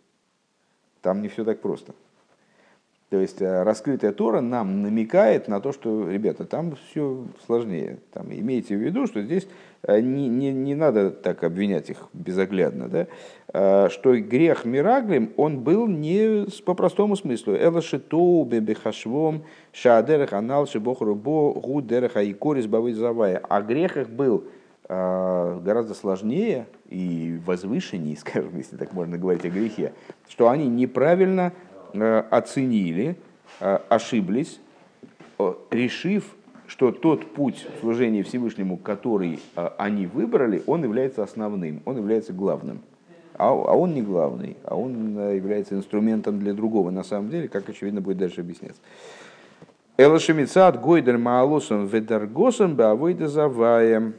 там не все так просто. То есть э, раскрытая Тора нам намекает на то, что, ребята, там все сложнее. Там, имейте в виду, что здесь э, не, не, не надо так обвинять их безоглядно, да? Э, что грех Мираглим, он был не по простому смыслу. Элашитоу бебехашвом шаадерех анал шибохрубо гудерех аикорис бавы завая. А грех их был гораздо сложнее и возвышеннее, (laughs) скажем, если так можно говорить о грехе, что они неправильно Э, оценили, э, ошиблись, э, решив, что тот путь служения Всевышнему, который они выбрали, он является основным, он является главным. А, а он не главный, а он является инструментом для другого. На самом деле, как очевидно будет дальше объясняться. Элашемицат гойдер маалосом ведаргосом бавойда заваем.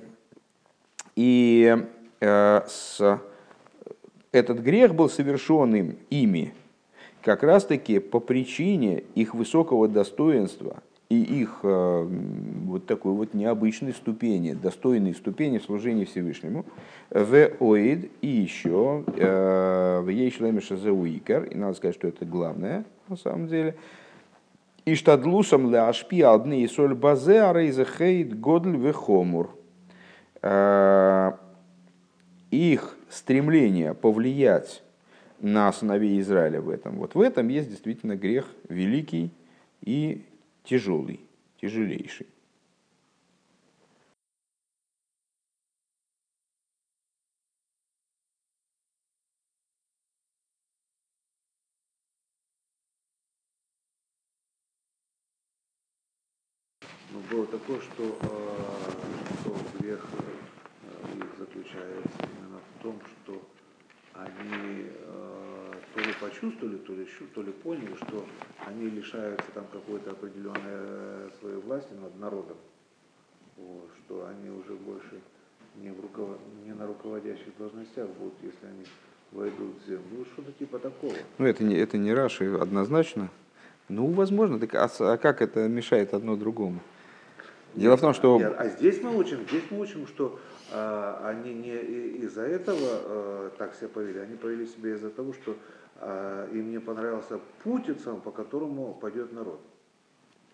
И э, с, этот грех был совершенным ими как раз-таки по причине их высокого достоинства и их э, вот такой вот необычной ступени, достойной ступени в служении Всевышнему, в оид и еще э, в ейшлемиша зауикер, и надо сказать, что это главное на самом деле, и штадлусом ля ашпи адны и соль базе арейзе хейт годль вехомур. Э, их стремление повлиять на сыновей Израиля в этом. Вот в этом есть действительно грех великий и тяжелый, тяжелейший. Но было такое, что, э, что грех э, заключается именно в том, что они э, то ли почувствовали, то ли, то ли поняли, что они лишаются там какой-то определенной э, своей власти над народом, вот, что они уже больше не, в руковод... не на руководящих должностях будут, если они войдут в землю. Ну, что-то типа такого. Ну, это не, это не Раши однозначно. Ну, возможно. Так, а, а как это мешает одно другому? Дело в том, что... Нет, а здесь мы учим, здесь мы учим, что они не из-за этого а, так себя повели, они повели себя из-за того, что а, им не понравился путь, по которому пойдет народ.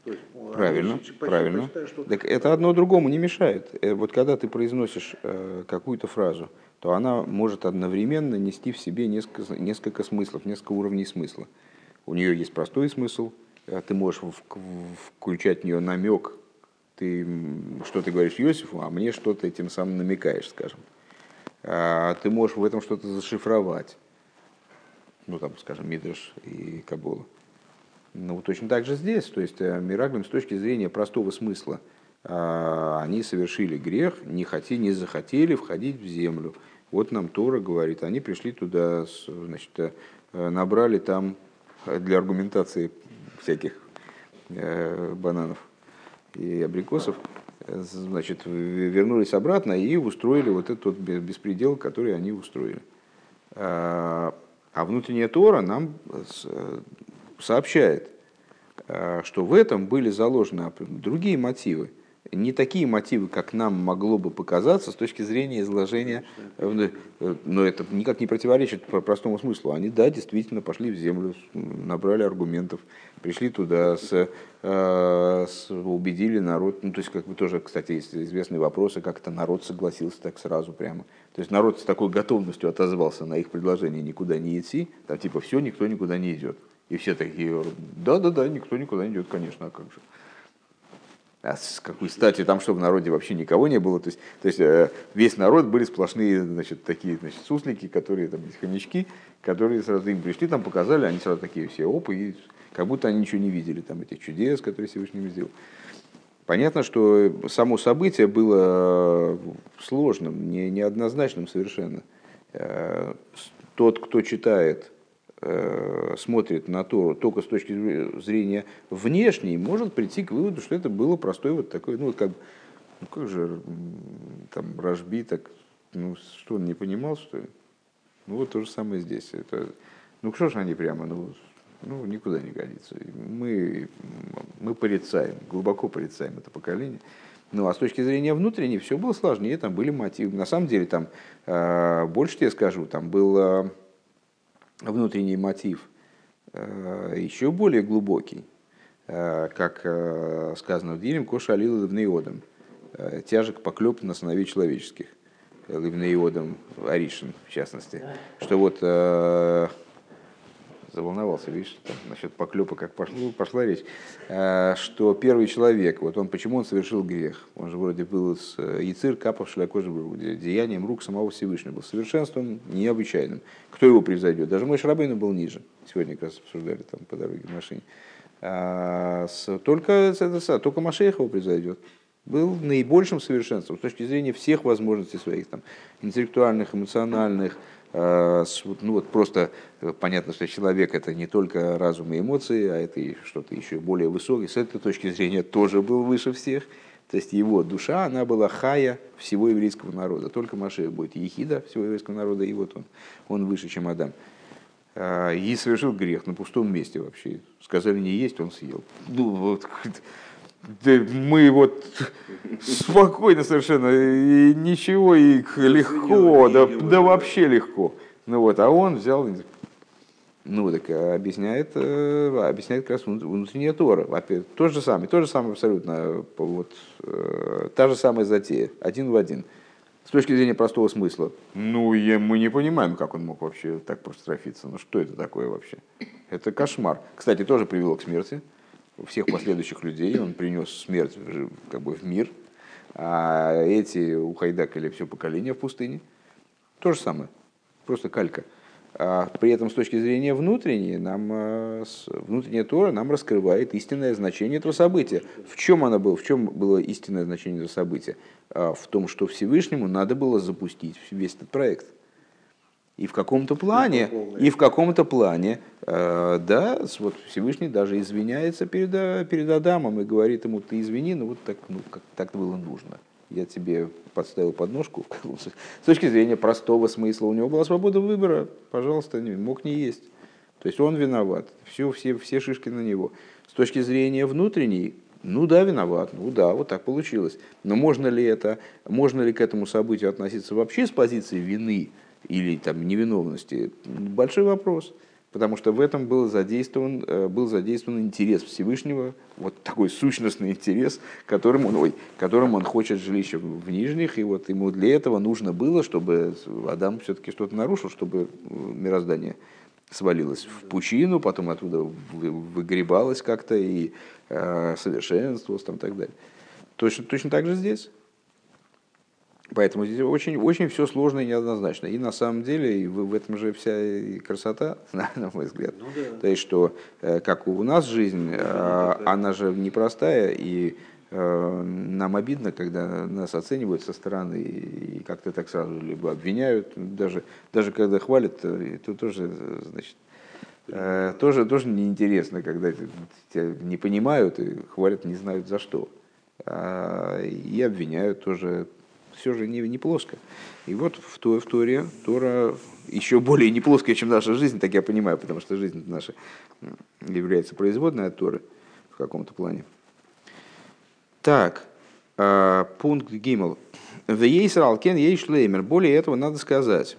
есть, ну, правильно, почти, правильно. Почти, что... Так это одно другому не мешает. Э, вот когда ты произносишь э, какую-то фразу, то она может одновременно нести в себе несколько, несколько смыслов, несколько уровней смысла. У нее есть простой смысл, а ты можешь включать в нее намек, ты что ты говоришь Иосифу, а мне что-то этим самым намекаешь, скажем. А ты можешь в этом что-то зашифровать. Ну, там, скажем, Мидриш и Кабула. Ну, точно так же здесь. То есть, э, Мираглим с точки зрения простого смысла, а, они совершили грех, не хотели, не захотели входить в землю. Вот нам Тора говорит, они пришли туда, значит, э, набрали там для аргументации всяких э, бананов и абрикосов, значит, вернулись обратно и устроили вот этот беспредел, который они устроили. А, а внутренняя Тора нам сообщает, э, что в этом были заложены другие мотивы не такие мотивы, как нам могло бы показаться с точки зрения изложения, э, но это никак не противоречит простому смыслу. Они, да, действительно пошли в землю, набрали аргументов, пришли туда, с, э, с, убедили народ. Ну, то есть, как бы тоже, кстати, есть известные вопросы, как это народ согласился так сразу прямо. То есть народ с такой готовностью отозвался на их предложение никуда не идти, там типа все, никто никуда не идет. И все такие, да-да-да, никто никуда не идет, конечно, а как же. А с какой стати там, чтобы в народе вообще никого не было? То есть, то есть э, весь народ были сплошные, значит, такие, значит, суслики, которые там, хомячки, которые сразу им пришли, там показали, они сразу такие все опы, и как будто они ничего не видели, там, этих чудес, которые Всевышний сделал. Понятно, что само событие было сложным, не, неоднозначным совершенно. Э, тот, кто читает Э, смотрит на то только с точки зрения внешней, может прийти к выводу, что это было простой вот такой, ну, как, ну как же там Рожби так, ну, что он не понимал, что ли? Ну, вот то же самое здесь. Это, ну, что же они прямо, ну, ну, никуда не годится. Мы, мы порицаем, глубоко порицаем это поколение. Ну, а с точки зрения внутренней все было сложнее, там были мотивы. На самом деле, там, э, больше тебе скажу, там было внутренний мотив э, еще более глубокий, э, как э, сказано в Дилем, Коша Алила Левнеодом, тяжек поклеп на сыновей человеческих, Левнеодом Аришин, в частности, что вот заволновался, видишь, там, насчет поклепа, как пошла, пошла речь, что первый человек, вот он, почему он совершил грех? Он же вроде был с яцир, капавший на коже, деянием рук самого Всевышнего, был совершенством необычайным. Кто его превзойдет? Даже мой Шарабейн был ниже. Сегодня как раз обсуждали там по дороге в машине. А, только, только Машех его превзойдет. Был наибольшим совершенством с точки зрения всех возможностей своих, там, интеллектуальных, эмоциональных, ну вот просто э, понятно, что человек это не только разум и эмоции, а это и что-то еще более высокое. С этой точки зрения тоже был выше всех. То есть его душа, она была хая всего еврейского народа. Только Машех будет ехида всего еврейского народа, и вот он, он выше, чем Адам. А, и совершил грех на пустом месте вообще. Сказали не есть, он съел. Ну вот, (laughs) мы вот спокойно совершенно, и ничего, и легко, да, да вообще легко. Ну вот, а он взял ну, так э, объясняет, э, объясняет как раз внутренняя Тора. То же самое, то же самое абсолютно, вот, э, та же самая затея, один в один. С точки зрения простого смысла, ну, я, мы не понимаем, как он мог вообще так прострофиться. Ну, что это такое вообще? Это кошмар. Кстати, тоже привело к смерти всех последующих людей. Он принес смерть как бы в мир. А эти ухайдакали все поколение в пустыне. То же самое. Просто калька. А при этом с точки зрения внутренней, нам, э, внутренняя Тора нам раскрывает истинное значение этого события. В чем оно было? В чем было истинное значение этого события? А в том, что Всевышнему надо было запустить весь этот проект. И в каком-то плане, и в каком-то плане, э, да, вот Всевышний даже извиняется перед, перед Адамом и говорит ему, ты извини, но вот так, ну, как, так было нужно. я тебе подставил подножку. С точки зрения простого смысла у него была свобода выбора, пожалуйста, мог не есть. То есть он виноват, все, все, все шишки на него. С точки зрения внутренней, ну да, виноват, ну да, вот так получилось. Но можно ли это, можно ли к этому событию относиться вообще с позиции вины или там невиновности? Большой вопрос потому что в этом был задействован, э, был задействован интерес Всевышнего, вот такой сущностный интерес, которым он, ой, которым он хочет жилища в нижних, и вот ему для этого нужно было, чтобы Адам все-таки что-то нарушил, чтобы э, мироздание свалилось в пучину, потом оттуда выгребалось как-то и э, совершенствовалось там, и так далее. Точно, точно так же здесь. Поэтому здесь очень, очень все сложно и неоднозначно. И на самом деле и в, в этом же вся и красота, (laughs) на, на мой взгляд. Ну, да. То есть, что э, как у нас жизнь, э, она же непростая, и э, нам обидно, когда нас оценивают со стороны и как-то так сразу либо обвиняют, даже, даже когда хвалят, то тоже, значит, тоже, тоже неинтересно, когда тебя не понимают и хвалят не знают за что. А, и обвиняют тоже все же не, не плоско. И вот в, в Торе Тора еще более не плоская, чем наша жизнь, так я понимаю, потому что жизнь наша является производной от Торы в каком-то плане. Так, э, пункт Гиммел. В Ейсралкен ей шлеймер. Более этого надо сказать.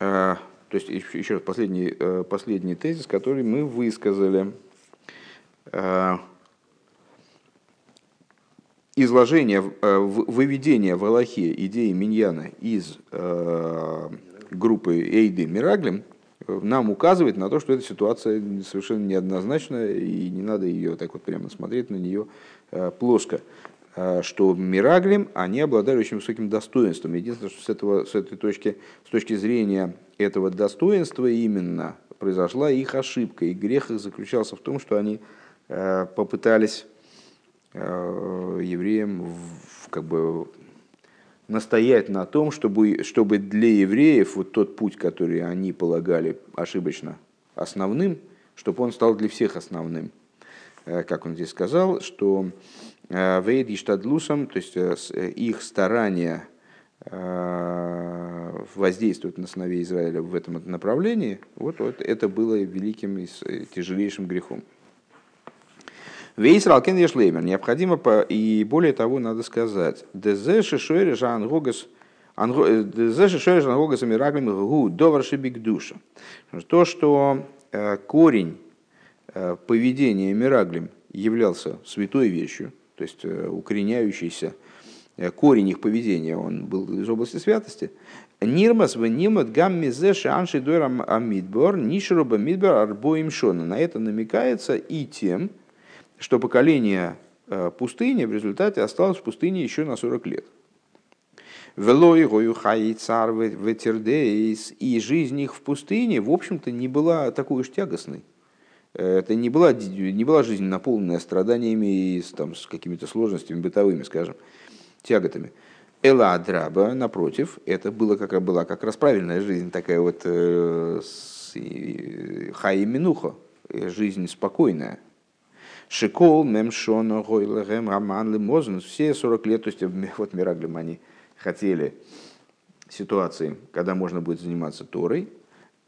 Э, то есть, еще, раз, последний, э, последний тезис, который мы высказали. Изложение, э, выведение в Аллахе идеи Миньяна из э, группы Эйды Мираглим э, нам указывает на то, что эта ситуация совершенно неоднозначная, и не надо ее так вот прямо смотреть на нее плоско. Что Мираглим, они обладали очень высоким достоинством. Единственное, что с, этого, с этой точки, с точки зрения этого достоинства именно произошла их ошибка. И грех их заключался в том, что они попытались Э, евреям как бы настоять на том, чтобы, чтобы для евреев вот тот путь, который они полагали ошибочно основным, чтобы он стал для всех основным. Э, как он здесь сказал, что э, Вейд и Штадлусом, то есть их старания воздействовать на сыновей Израиля в этом направлении, вот, вот это было великим и тяжелейшим грехом. Вейсрал кен ешлеймер. Необходимо, по, и более того, надо сказать, дезе шишойре жангогас Дезе шишойре жангогас амираглим гу доваршибик душа. То, что э, корень э, поведения Мираглим являлся святой вещью, то есть э, укореняющийся корень их поведения, он был из области святости. Нирмас в нимат гамми зе шанши дойрам амидбор нишруба мидбор арбоим шона. На это намекается и тем, что поколение э, пустыни в результате осталось в пустыне еще на 40 лет. Велой гою цар ветердейс, и жизнь их в пустыне, в общем-то, не была такой уж тягостной. Это не была, не была жизнь, наполненная страданиями и там, с какими-то сложностями бытовыми, скажем, тяготами. Эла Адраба, напротив, это было как, была как раз правильная жизнь, такая вот э, хай минуха, жизнь спокойная, Шикол, Мемшона, Гойлегем, Раман, Лимозен, все 40 лет, то есть (laughs) вот Мираглим они хотели ситуации, когда можно будет заниматься Торой,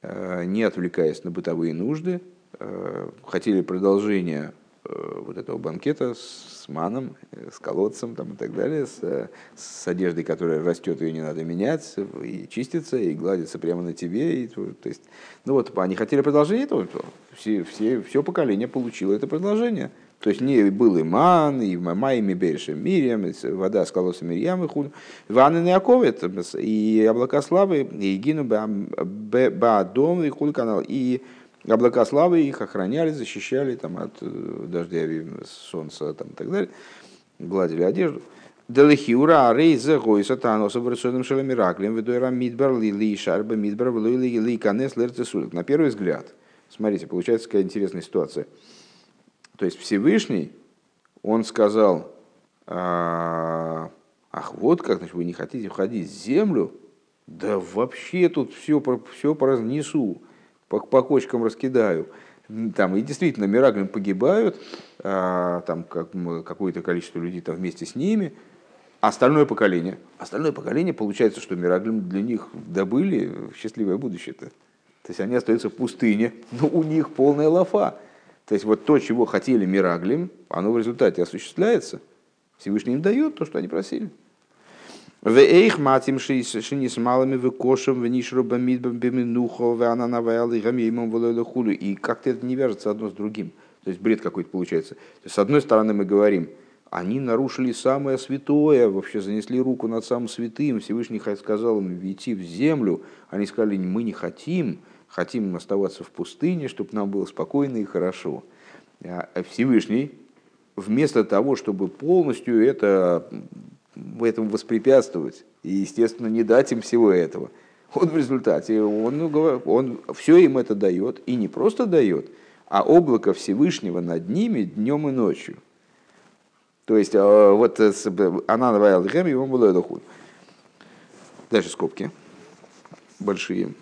э, не отвлекаясь на бытовые нужды, э, хотели продолжения э, вот этого банкета маном, с колодцем там, и так далее, с, с одеждой, которая растет, ее не надо менять, и чистится, и гладится прямо на тебе. И, то есть, ну вот, они хотели продолжение, то все, все, все поколение получило это предложение. То есть не был и ман, и май, и миберша Мириам, вода с колоссами Мирьям, и худ. Ванны Яковет, и облака славы, и гину баадом, и худ канал. И облака славы их охраняли, защищали там, от э, дождя, солнца там, и так далее, гладили одежду. Делихиура рейзе гойса таноса в рисуном шелемираклем ведуэра мидбар ли ли шарба мидбар влуи ли ли канес лерцесулик. На первый взгляд, смотрите, получается какая интересная ситуация. То есть Всевышний, он сказал, ах, вот как, значит, вы не хотите входить в землю, да вообще тут все, все поразнесу, по, по кочкам раскидаю. Там, и действительно, Мираглин погибают, а, там как, какое-то количество людей там вместе с ними, остальное поколение, остальное поколение, получается, что Мираглим для них добыли счастливое будущее-то. То есть они остаются в пустыне, но у них полная лафа. То есть вот то, чего хотели Мираглим, оно в результате осуществляется. Всевышний им дает то, что они просили. В эйх матим шини с малыми выкошем, в нишру бамидбам биминухо, в ананавайл и гамеймом хулю. И как-то это не вяжется одно с другим. То есть бред какой-то получается. То есть, с одной стороны мы говорим, они нарушили самое святое, вообще занесли руку над самым святым. Всевышний сказал им идти в землю. Они сказали, мы не хотим хотим оставаться в пустыне, чтобы нам было спокойно и хорошо. А Всевышний, вместо того, чтобы полностью это, этому воспрепятствовать, и, естественно, не дать им всего этого, он в результате, он, ну, он все им это дает, и не просто дает, а облако Всевышнего над ними днем и ночью. То есть, а, вот э, она наваял и он был дохуд. Дальше скобки большие.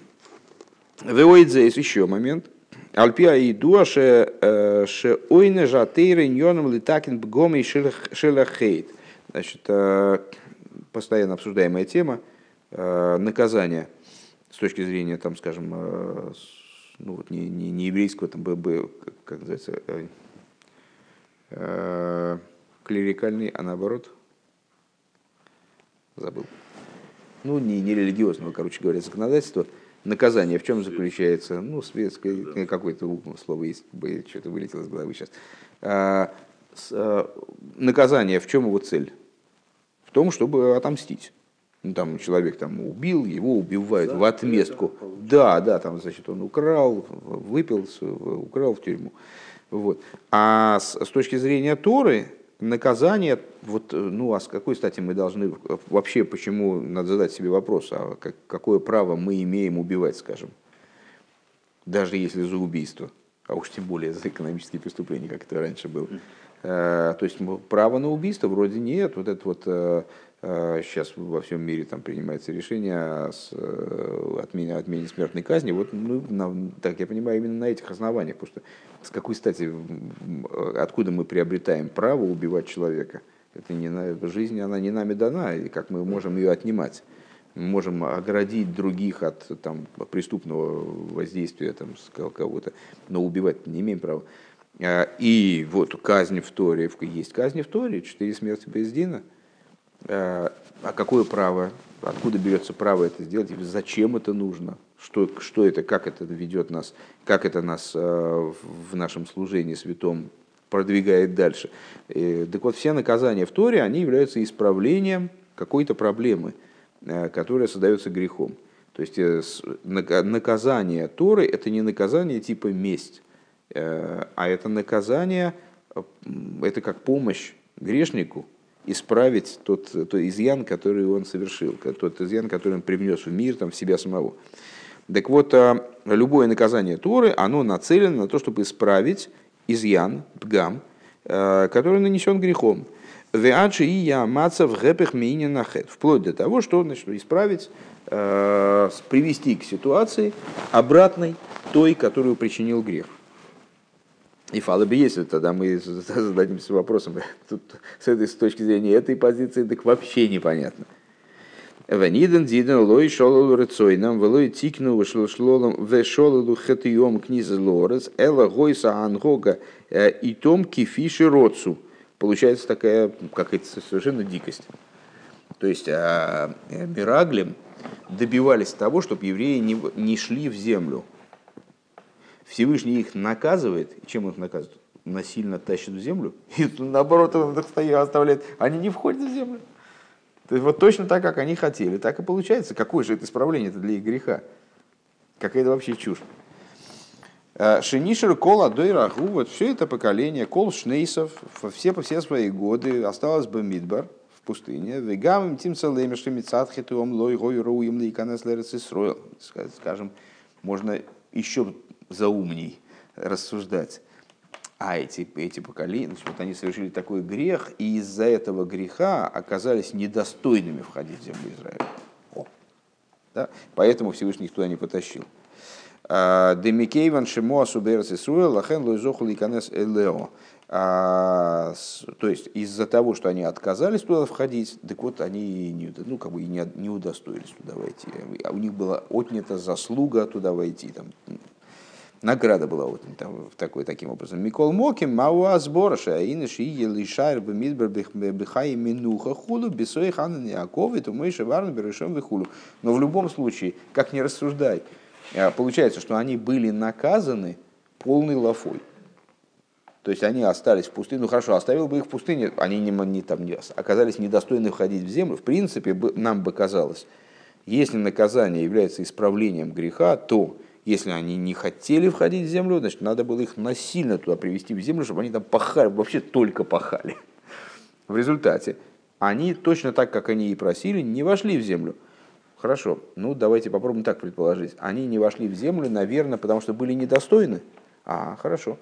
Веоидзейс еще момент. Альпиа и дуаше э, ше ойне жатейры ньоном литакин бгоми шелахейт. Значит, э, постоянно обсуждаемая тема э, наказания с точки зрения, там, скажем, ну, вот не, не, не еврейского, там, бы, как называется, клерикальный, а наоборот, забыл. Ну, не, не религиозного, короче говоря, законодательства – Наказание в чем заключается? Ну, светское, какое-то слово есть, что-то вылетело из головы сейчас. А, а, наказание в чем его цель? Том, чтобы отомстить. Ну, там человек там убил, его убивают да, в отместку. Да, да, там, значит, он украл, выпил, украл в тюрьму. Вот. А с, с точки зрения Торы, наказание, вот, ну а с какой стати мы должны, вообще почему, надо задать себе вопрос, а как, какое право мы имеем убивать, скажем, даже если за убийство, а уж тем более за экономические преступления, как это раньше было. Э, то есть права на убийство вроде нет, вот это вот э, сейчас э, во всем мире там принимается решение о э, отмене, отмене смертной казни. Вот, ну, на, так я понимаю, именно на этих основаниях. Что с какой стати, откуда мы приобретаем право убивать человека? Это не на, жизнь, она не нами дана, и как мы можем ее отнимать? Мы можем оградить других от там, преступного воздействия там, кого-то, но убивать не имеем права. А, и вот казнь в Торе, есть казнь в Торе, четыре смерти без Дина – Э, а какое право, откуда берется право это сделать, зачем это нужно, что, что это, как это ведет нас, как это нас э, в нашем служении святом продвигает дальше. Так вот, все наказания в Торе, они являются исправлением какой-то проблемы, э, которая создается грехом. То есть наказание Торы – это не наказание типа месть, а это наказание, это как помощь грешнику, исправить тот, тот изъян, который он совершил, тот изъян, который он привнес в мир, там, в себя самого. Так вот, а, любое наказание Торы, оно нацелено на то, чтобы исправить изъян, пгам, который нанесен грехом. Веаджи и я мацав гэпех нахет. Вплоть до того, что значит, исправить, привести к ситуации обратной той, которую причинил грех. И фалаби если тогда мы (laughs) зададимся вопросом, тут с этой с точки зрения этой позиции, так вообще непонятно. Ваниден диден лой шолол рецойнам, велой тикну вешлолом вешололу хетиом книз лорец, эла гойса ангога э, и том кифиши роцу. Получается такая какая-то совершенно дикость. То есть а, э, Мираглем добивались того, чтобы евреи не, не шли в землю, Всевышний их наказывает. И чем их наказывает? Насильно тащит в землю. (laughs) И наоборот, он их оставляет. Они не входят в землю. То есть вот точно так, как они хотели, так и получается. Какое же это исправление это для их греха? Какая это вообще чушь? А, Шенишер, Кол, Адой, Раху, вот все это поколение, Кол Шнейсов, все, все свои годы осталось бы Мидбар в пустыне. Вегам тим салеми шлемицат хитуом лой гой роуим лейканес лерец Скажем, можно еще заумней рассуждать. А эти, эти поколения, вот они совершили такой грех, и из-за этого греха оказались недостойными входить в землю Израиля. О. Да? Поэтому Всевышний туда не потащил. Демикейван Шимо Суберс Исруэл Лахен Луизоху Ликанес Элео. То есть из-за того, что они отказались туда входить, так вот они не, ну, как бы не, не удостоились туда войти. А у них была отнята заслуга туда войти. Там, награда была вот там, такой, таким образом. Микол Моким, Мауа Сбороша, Инеш и Елишайр Бемидбер Бехай Минуха Хулу, Бесой Ханан Яковы, Тумейша Варн Берешем Вихулу. Но в любом случае, как не рассуждай, а, получается, что они были наказаны полной лафой. То есть они остались в пустыне. Ну хорошо, оставил бы их в пустыне, они не, не, там, не, оказались недостойны входить в землю. В принципе, нам бы казалось, если наказание является исправлением греха, то если они не хотели входить в землю, значит, надо было их насильно туда привести в землю, чтобы они там пахали, вообще только пахали. В результате они точно так, как они и просили, не вошли в землю. Хорошо, ну давайте попробуем так предположить. Они не вошли в землю, наверное, потому что были недостойны. А, хорошо.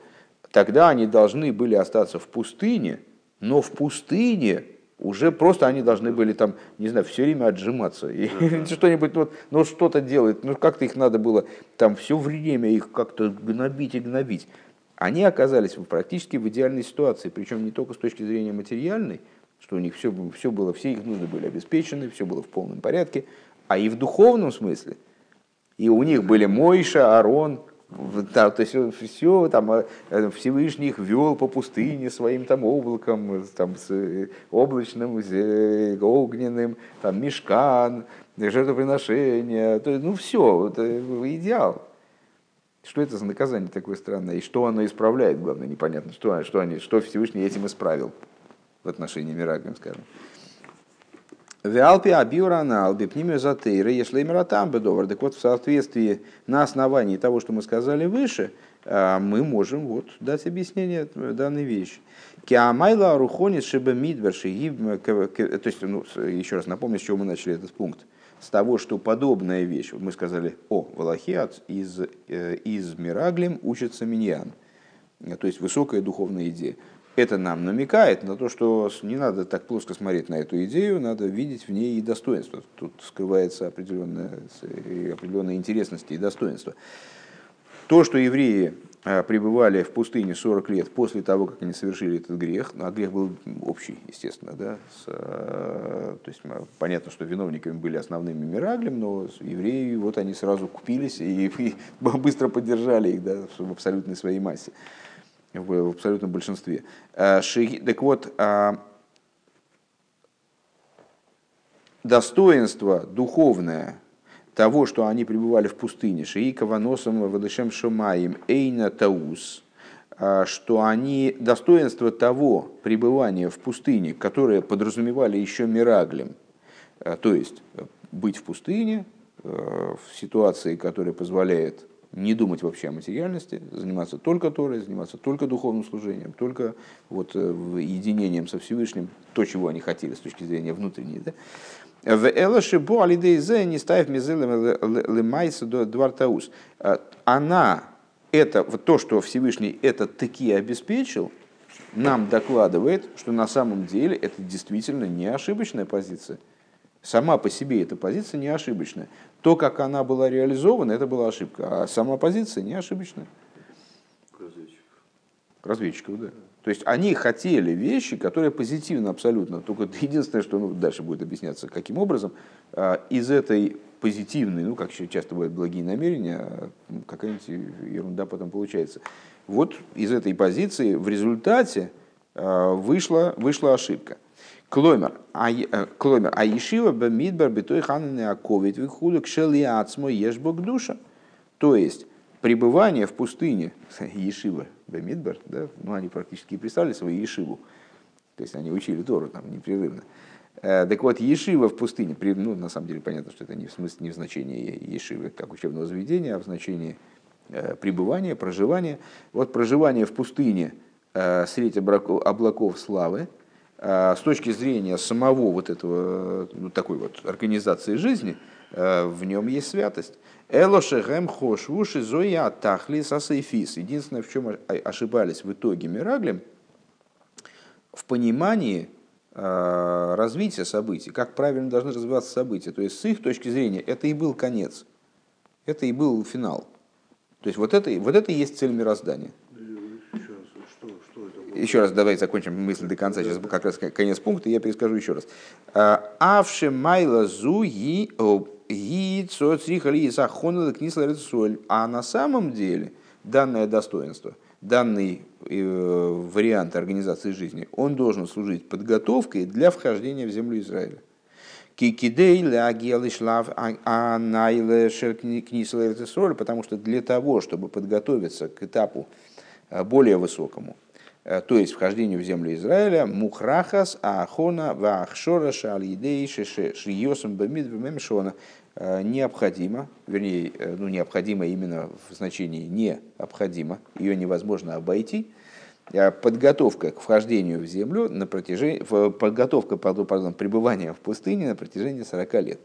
Тогда они должны были остаться в пустыне, но в пустыне уже просто они должны были там, не знаю, все время отжиматься. И (laughs) что-нибудь, вот, ну что-то делать, ну как-то их надо было там все время их как-то гнобить и гнобить. Они оказались практически в идеальной ситуации, причем не только с точки зрения материальной, что у них все, все было, все их нужды были обеспечены, все было в полном порядке, а и в духовном смысле. И у них были Мойша, Арон, да, то есть все там э, Всевышний их вел по пустыне своим там облаком, там, с э, облачным, э, огненным, там мешкан, жертвоприношение, то есть, ну все, это идеал. Что это за наказание такое странное? И что оно исправляет, главное, непонятно, что, что, они, что Всевышний этим исправил в отношении Мираглем, скажем. Виалпи абиурана алби пнимию затейры, если там бедовар. Так вот, в соответствии, на основании того, что мы сказали выше, а, мы можем вот дать объяснение данной вещи. Киамайла рухонис шиба мидверши, то есть, ну, еще раз напомню, с чего мы начали этот пункт. С того, что подобная вещь, мы сказали, о, Валахиат из, э, из Мираглим учится миньян, то есть высокая духовная идея это нам намекает на то, что не надо так плоско смотреть на эту идею, надо видеть в ней и достоинство. Тут скрывается определенная, определенная интересность и достоинство. То, что евреи а, пребывали в пустыне 40 лет после того, как они совершили этот грех, ну, а грех был общий, естественно, да, с, а, то есть понятно, что виновниками были основными Мираглем, но евреи, вот они сразу купились и, (laughs) и быстро поддержали их да, в абсолютной своей массе в, абсолютном большинстве. Э, так вот, а, достоинство духовное того, что они пребывали в пустыне, Шиика Ваносом Вадышем Шумаем Эйна Таус, а, что они, достоинство того пребывания в пустыне, которое подразумевали еще Мираглем, э, то есть э, быть в пустыне, в ситуации, которая позволяет не думать вообще о материальности, заниматься только Торой, заниматься только духовным служением, только вот э, единением со Всевышним, то, чего они хотели с точки зрения внутренней. Да? В Элаше Бо Алидейзе не ставив мизелем лемайса двартаус. Э, она, это, вот то, что Всевышний это таки обеспечил, нам докладывает, что на самом деле это действительно не ошибочная позиция. Сама по себе эта позиция не ошибочная. То, как она была реализована, это была ошибка. А сама позиция не ошибочная. Разведчиков. Разведчиков, да. То есть они хотели вещи, которые позитивны абсолютно. Только единственное, что ну, дальше будет объясняться, каким образом а, из этой позитивной, ну, как часто бывают благие намерения, какая-нибудь ерунда потом получается. Вот из этой позиции в результате а, вышла, вышла ошибка. Кломер, а, э, кломер, а Ешива бамидбар битой хананы аковит вихуду кшели ацмо ешбок душа. То есть, пребывание в пустыне, (laughs) Ешива бамидбар, да, ну они практически представили свою Ешиву, то есть они учили Тору там непрерывно. Э, так вот, Ешива в пустыне, ну, на самом деле понятно, что это не в смысле, не в значении Ешивы как учебного заведения, а в значении э, пребывания, проживания. Вот проживание в пустыне среди облаков славы – Э, с точки зрения самого вот этого, ну, такой вот организации жизни, э, в нем есть святость. Элошехем хошвуши зоя тахли сасейфис. Единственное, в чем ошибались в итоге Мираглем, в понимании э, развития событий, как правильно должны развиваться события. То есть с их точки зрения это и был конец, это и был финал. То есть вот это, вот это и есть цель мироздания. Еще раз, что, что это было? Еще раз давайте закончим мысль до конца. Сейчас как раз конец пункта, я перескажу еще раз. Авше майла зу и А на самом деле данное достоинство, данный э, вариант организации жизни, он должен служить подготовкой для вхождения в землю Израиля. Шлав анайле потому что для того, чтобы подготовиться к этапу э, более высокому, э, то есть вхождению в землю Израиля, мухрахас аахона ваахшора шалидей шиосом бамид мемшона необходимо, вернее, э, ну, необходимо именно в значении необходимо, ее невозможно обойти, подготовка к вхождению в землю на протяжении, подготовка, пардон, пребывания в пустыне на протяжении 40 лет.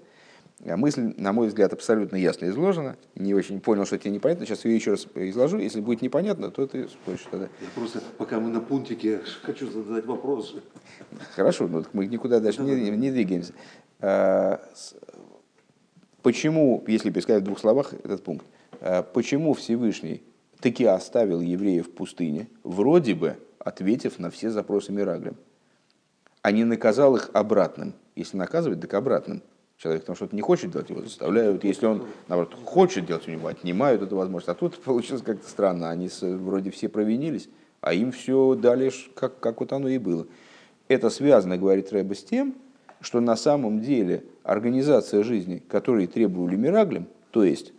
Мысль, на мой взгляд, абсолютно ясно изложена. Не очень понял, что тебе непонятно. Сейчас ее еще раз изложу. Если будет непонятно, то ты спросишь тогда. Я просто, пока мы на пунктике, (laughs) хочу задать вопрос. Хорошо, но мы никуда дальше не, не двигаемся. А, почему, если пересказать в двух словах этот пункт, а, почему Всевышний таки оставил евреев в пустыне, вроде бы ответив на все запросы Мираглем, а не наказал их обратным. Если наказывать, так обратным. Человек там что-то не хочет делать, его заставляют. Если он, наоборот, хочет делать, у него отнимают эту возможность. А тут (laughs) получилось как-то странно. Они вроде все провинились, а им все дали, как, как вот оно и было. Это связано, говорит Рэба, с тем, что на самом деле организация жизни, которой требовали Мираглем, то есть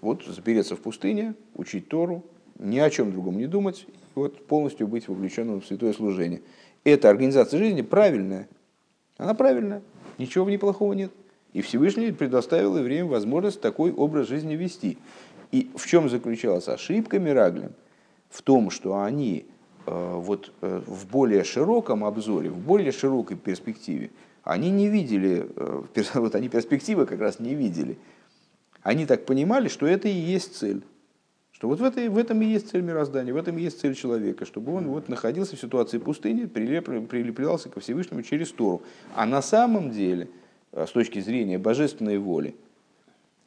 вот запереться в пустыне, учить Тору, ни о чем другом не думать, и вот полностью быть вовлеченным в святое служение. Эта организация жизни правильная. Она правильная. Ничего в ней плохого нет. И Всевышний предоставил евреям возможность такой образ жизни вести. И в чем заключалась ошибка Мираглем? В том, что они э, вот, э, в более широком обзоре, в более широкой перспективе, они не видели, э, (laughs) вот они перспективы как раз не видели. Они так понимали, что это и есть цель. Что вот в, этой, в этом и есть цель мироздания, в этом и есть цель человека, чтобы он вот находился в ситуации пустыни, прилеп, прилеплялся ко Всевышнему через Тору. А на самом деле, э, с точки зрения божественной воли,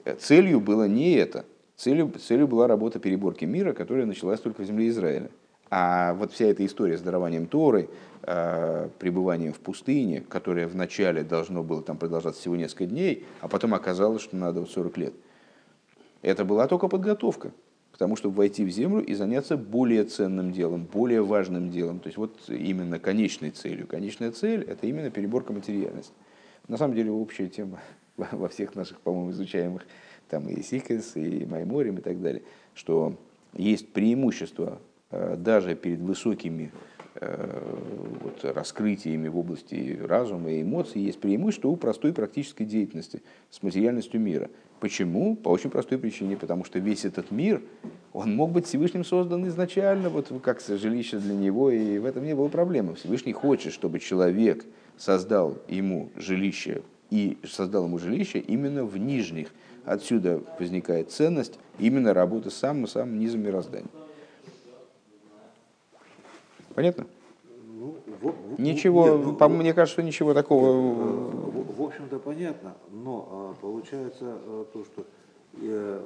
э, целью было не это. Целью, целью была работа переборки мира, которая началась только в земле Израиля. А вот вся эта история с дарованием Торы, э, пребыванием в пустыне, которое вначале должно было там продолжаться всего несколько дней, а потом оказалось, что надо вот 40 лет – это была только подготовка тому, чтобы войти в землю и заняться более ценным делом, более важным делом. То есть вот именно конечной целью. Конечная цель – это именно переборка материальности. На самом деле общая тема (laughs) во всех наших, по-моему, изучаемых там и Сикес, и Майморем и так далее, что есть преимущество э, даже перед высокими э, вот, раскрытиями в области разума и эмоций, есть преимущество у простой практической деятельности с материальностью мира. Почему? По очень простой причине, потому что весь этот мир, он мог быть Всевышним создан изначально, вот как жилище для него, и в этом не было проблемы. Всевышний хочет, чтобы человек создал ему жилище, и создал ему жилище именно в нижних. Отсюда возникает ценность именно работы с самым-самым низом мироздания. Понятно? Ну, ничего, нет, ну, по мне кажется, ничего такого. Общем-то понятно, но а, получается а, то, что э,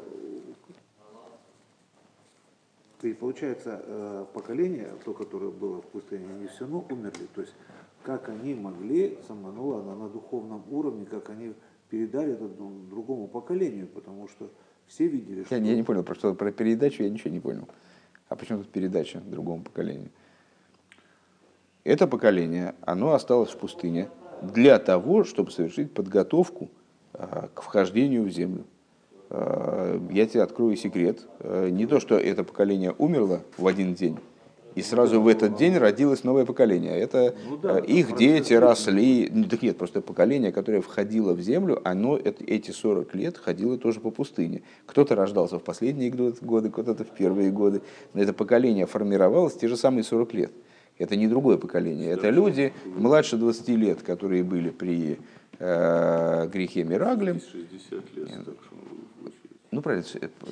и получается э, поколение, то, которое было в пустыне, они все равно умерли. То есть как они могли, саманула она на духовном уровне, как они передали это другому поколению, потому что все видели, что... Я, я не понял, про что про передачу я ничего не понял. А почему тут передача другому поколению? Это поколение, оно осталось в пустыне для того, чтобы совершить подготовку а, к вхождению в землю. А, я тебе открою секрет. А, не то, что это поколение умерло в один день, и сразу в этот день родилось новое поколение. Это ну, да, их это дети росли. Ну, так нет, просто поколение, которое входило в землю, оно эти 40 лет ходило тоже по пустыне. Кто-то рождался в последние годы, кто-то в первые годы. Но это поколение формировалось те же самые 40 лет. Это не другое поколение. Это люди младше 20 лет, которые были при э, грехе Мираглем. 60 лет, так что Ну, правильно,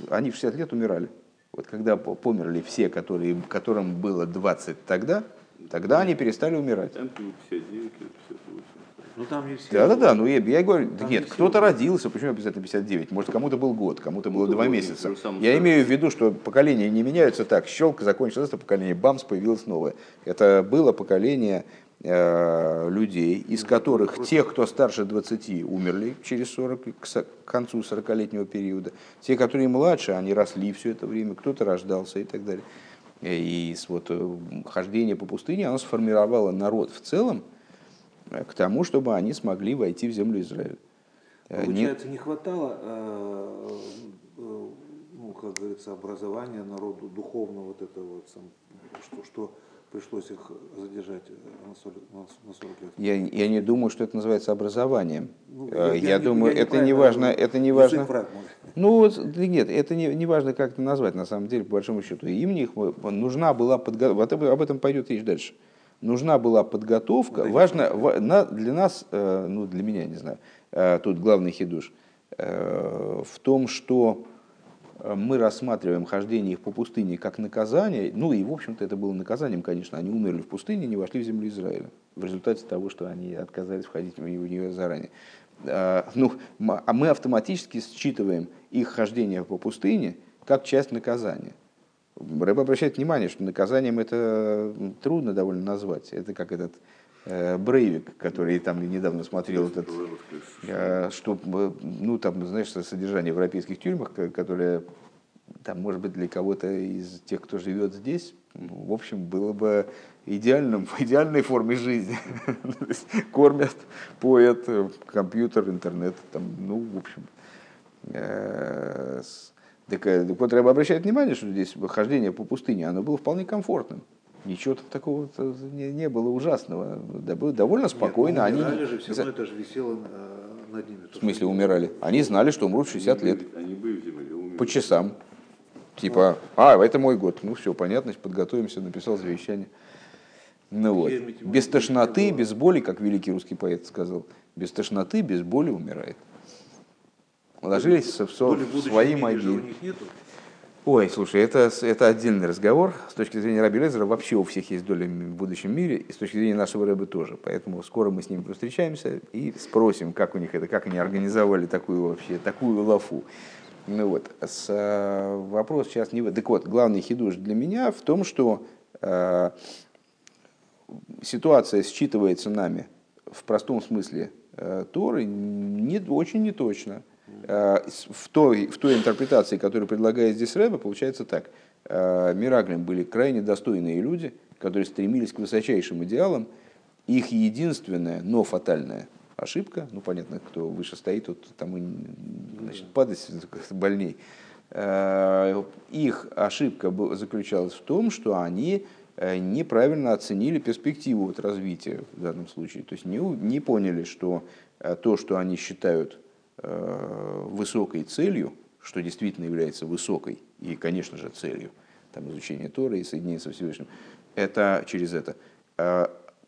они в 60 лет умирали. Вот когда померли все, которые, которым было 20 тогда, тогда они перестали умирать. 59 лет, 58. Ну там все. Да, да, да. Ну я, я говорю, Там нет, не кто-то родился, почему обязательно 59? Может, кому-то был год, кому-то было Кому-то два месяца. Я скажу. имею в виду, что поколения не меняются так. Щелк закончилось это поколение, бамс, появилось новое. Это было поколение э, людей, из которых тех, кто старше 20, умерли через 40, к концу 40-летнего периода. Те, которые младше, они росли все это время, кто-то рождался и так далее. И вот э, хождение по пустыне, оно сформировало народ в целом к тому, чтобы они смогли войти в землю Израиля. Э, не- Получается, не хватало, э, э, ну, как говорится, образования народу, духовного вот этого, вот, что, что пришлось их задержать на 40, на с- на 40 лет. Я, я не думаю, что это называется образованием. Ну, Э, Я, не- думаю, я это не важно, это не важно. Ну вот, нет, это не, не важно, как это назвать, на самом деле, по большому счету. Им них нужна была подготовка, об этом пойдет речь дальше. Нужна была подготовка, важно, ва- на- для нас, э, ну для меня, не знаю, э, тут главный хидуш, э, в том, что э, мы рассматриваем хождение их по пустыне как наказание, ну и в общем-то это было наказанием, конечно, они умерли в пустыне, не вошли в землю Израиля. В результате того, что они отказались входить в нее заранее. А, Ну, а мы автоматически считываем их хождение по пустыне как часть наказания. Рэб обращает внимание, что наказанием это трудно довольно назвать. Это как этот э, Брейвик, который там недавно смотрел этот, э, что, э, ну там, знаешь, содержание в европейских тюрьмах, ко- которое там, может быть, для кого-то из тех, кто живет здесь, в общем, было бы идеальным, (laughs) идеальной формой жизни. (laughs) Кормят, поят, э, компьютер, интернет, там, ну, в общем. Э, Так, э, так вот, Рэб обращает внимание, что здесь хождение по пустыне, оно было вполне комфортным. Ничего там такого не, не было ужасного. Да, было довольно спокойно. Нет, Они, ну, умирали не- же, все равно это же висело э, над ними. в смысле умирали? Они знали, что умрут в 60 лет. Они были в земле, умерли. По часам. Типа, а, это мой год. Ну все, понятно, подготовимся, написал завещание. Ну вот. Без тошноты, без боли, как великий русский поэт сказал, без тошноты, без боли умирает. Ложились в, со- в свои могилы. Ой, слушай, это, это отдельный разговор. С точки зрения Раби Лезера вообще у всех есть доля в будущем мире, и с точки зрения нашего Рэбы тоже. Поэтому скоро мы с ними встречаемся и спросим, как у них это, как они организовали такую вообще, такую лафу. Ну вот, с, э, вопрос сейчас не. Так вот, главный хидуш для меня в том, что э, ситуация считывается нами в простом смысле э, Торы не, очень неточно. С- в, той, в той интерпретации, которую предлагает здесь Рэбе, получается так. Э, Мираглим были крайне достойные люди, которые стремились к высочайшим идеалам. Их единственная, но фатальная ошибка, ну понятно, кто выше стоит, тот тому значит, падать (laughs) больней. Э, Их ошибка заключалась в том, что они э, неправильно оценили перспективу развития в данном случае. То есть не, не поняли, что э, то, что они считают э, высокой целью, что действительно является высокой и, конечно же, целью, там, изучение Торы и соединение со Всевышним, это через это, э,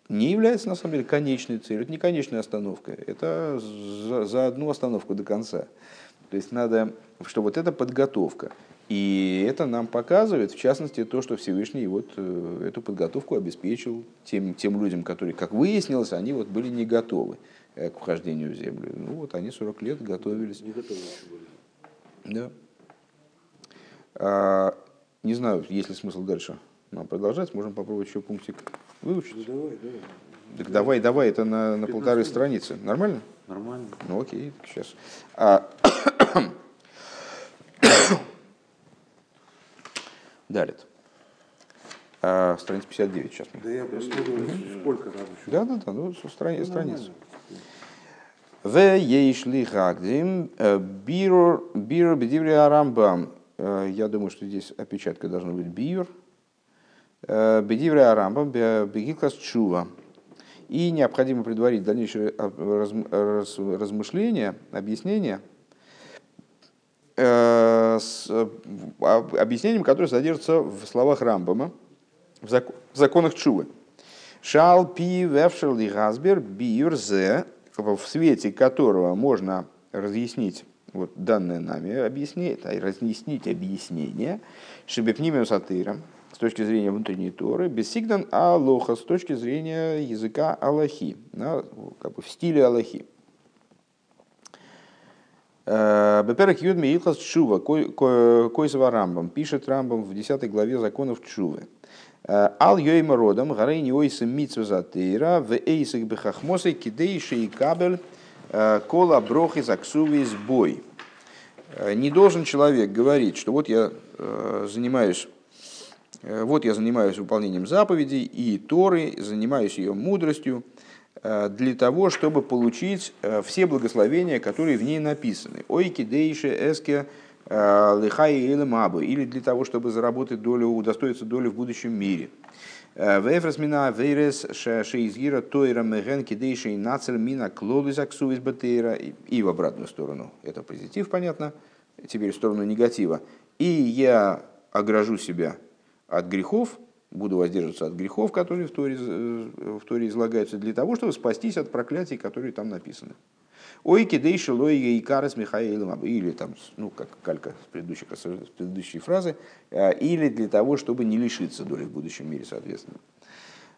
не является на самом деле конечной целью, это не конечная остановка, это за, за одну остановку до конца. То есть надо, что вот это подготовка. И это нам показывает, в частности, то, что Всевышний вот э, эту подготовку обеспечил тем, тем людям, которые, как выяснилось, они вот были не готовы э, к вхождению в землю. Ну вот они 40 лет готовились. Не были. Да. А, не знаю, есть ли смысл дальше нам продолжать. Можем попробовать еще пунктик выучить. Ну давай, давай. Так давай, давай, это на, на 15 полторы страницы. Нормально? Нормально. Ну окей, сейчас. А, (coughs) (coughs) Далее. А, страница 59 сейчас. Да я посмотрю, сколько надо еще. Да, да, да, ну, со страни- Ну, страницу. В ейшли гагдим бирор бирор бедиври арамбам. Э, Я думаю, что здесь опечатка должна быть бир. Бедиври арамбам бегиклас чува. И необходимо предварить дальнейшее э, разм- раз- размышления, объяснения э, с э, об- объяснением, которое содержится в словах Рамбама, в зак- в законах Чувы. Шал пи вевшерли газбер биюрзе, в свете которого можно разъяснить вот данное нами объяснение, а разъяснить объяснение, шибепнимиус атыра, с точки зрения внутренней Торы, бессигдан алоха с точки зрения языка Аллахи, как бы в стиле Аллахи. Э, Беперек Юд Меилхас Чува, Койсова Рамбам, пишет Рамбам в 10 главе законов Чувы. Э, Ал Йойма Родом, Гарейни Ойсам Митсвазатейра, в Эйсах Бехахмосой, Кидейши и Кабель, э, Кола Брохи Заксуви Сбой. Не должен человек говорить, что вот я занимаюсь вот я занимаюсь выполнением заповедей и Торы, занимаюсь ее мудростью, Э, для того, чтобы получить э, все благословения, которые в ней написаны. Ойки дейше эске э, лихай или мабу, или для того, чтобы заработать долю, удостоиться доли в будущем мире. Вейфрас мина вейрес шеизгира тойра меген кидейши нацель мина клолис аксувис батейра. И в обратную сторону. Это позитив, понятно. Теперь в сторону негатива. И я огражу себя от грехов, буду воздерживаться от грехов, которые в Торе, в Торе излагаются, для того, чтобы спастись от проклятий, которые там написаны. Ой, кидейши и карас Михаилом, или там, ну, как калька с предыдущей, с предыдущей фразы, э, или для того, чтобы не лишиться доли в будущем мире, соответственно.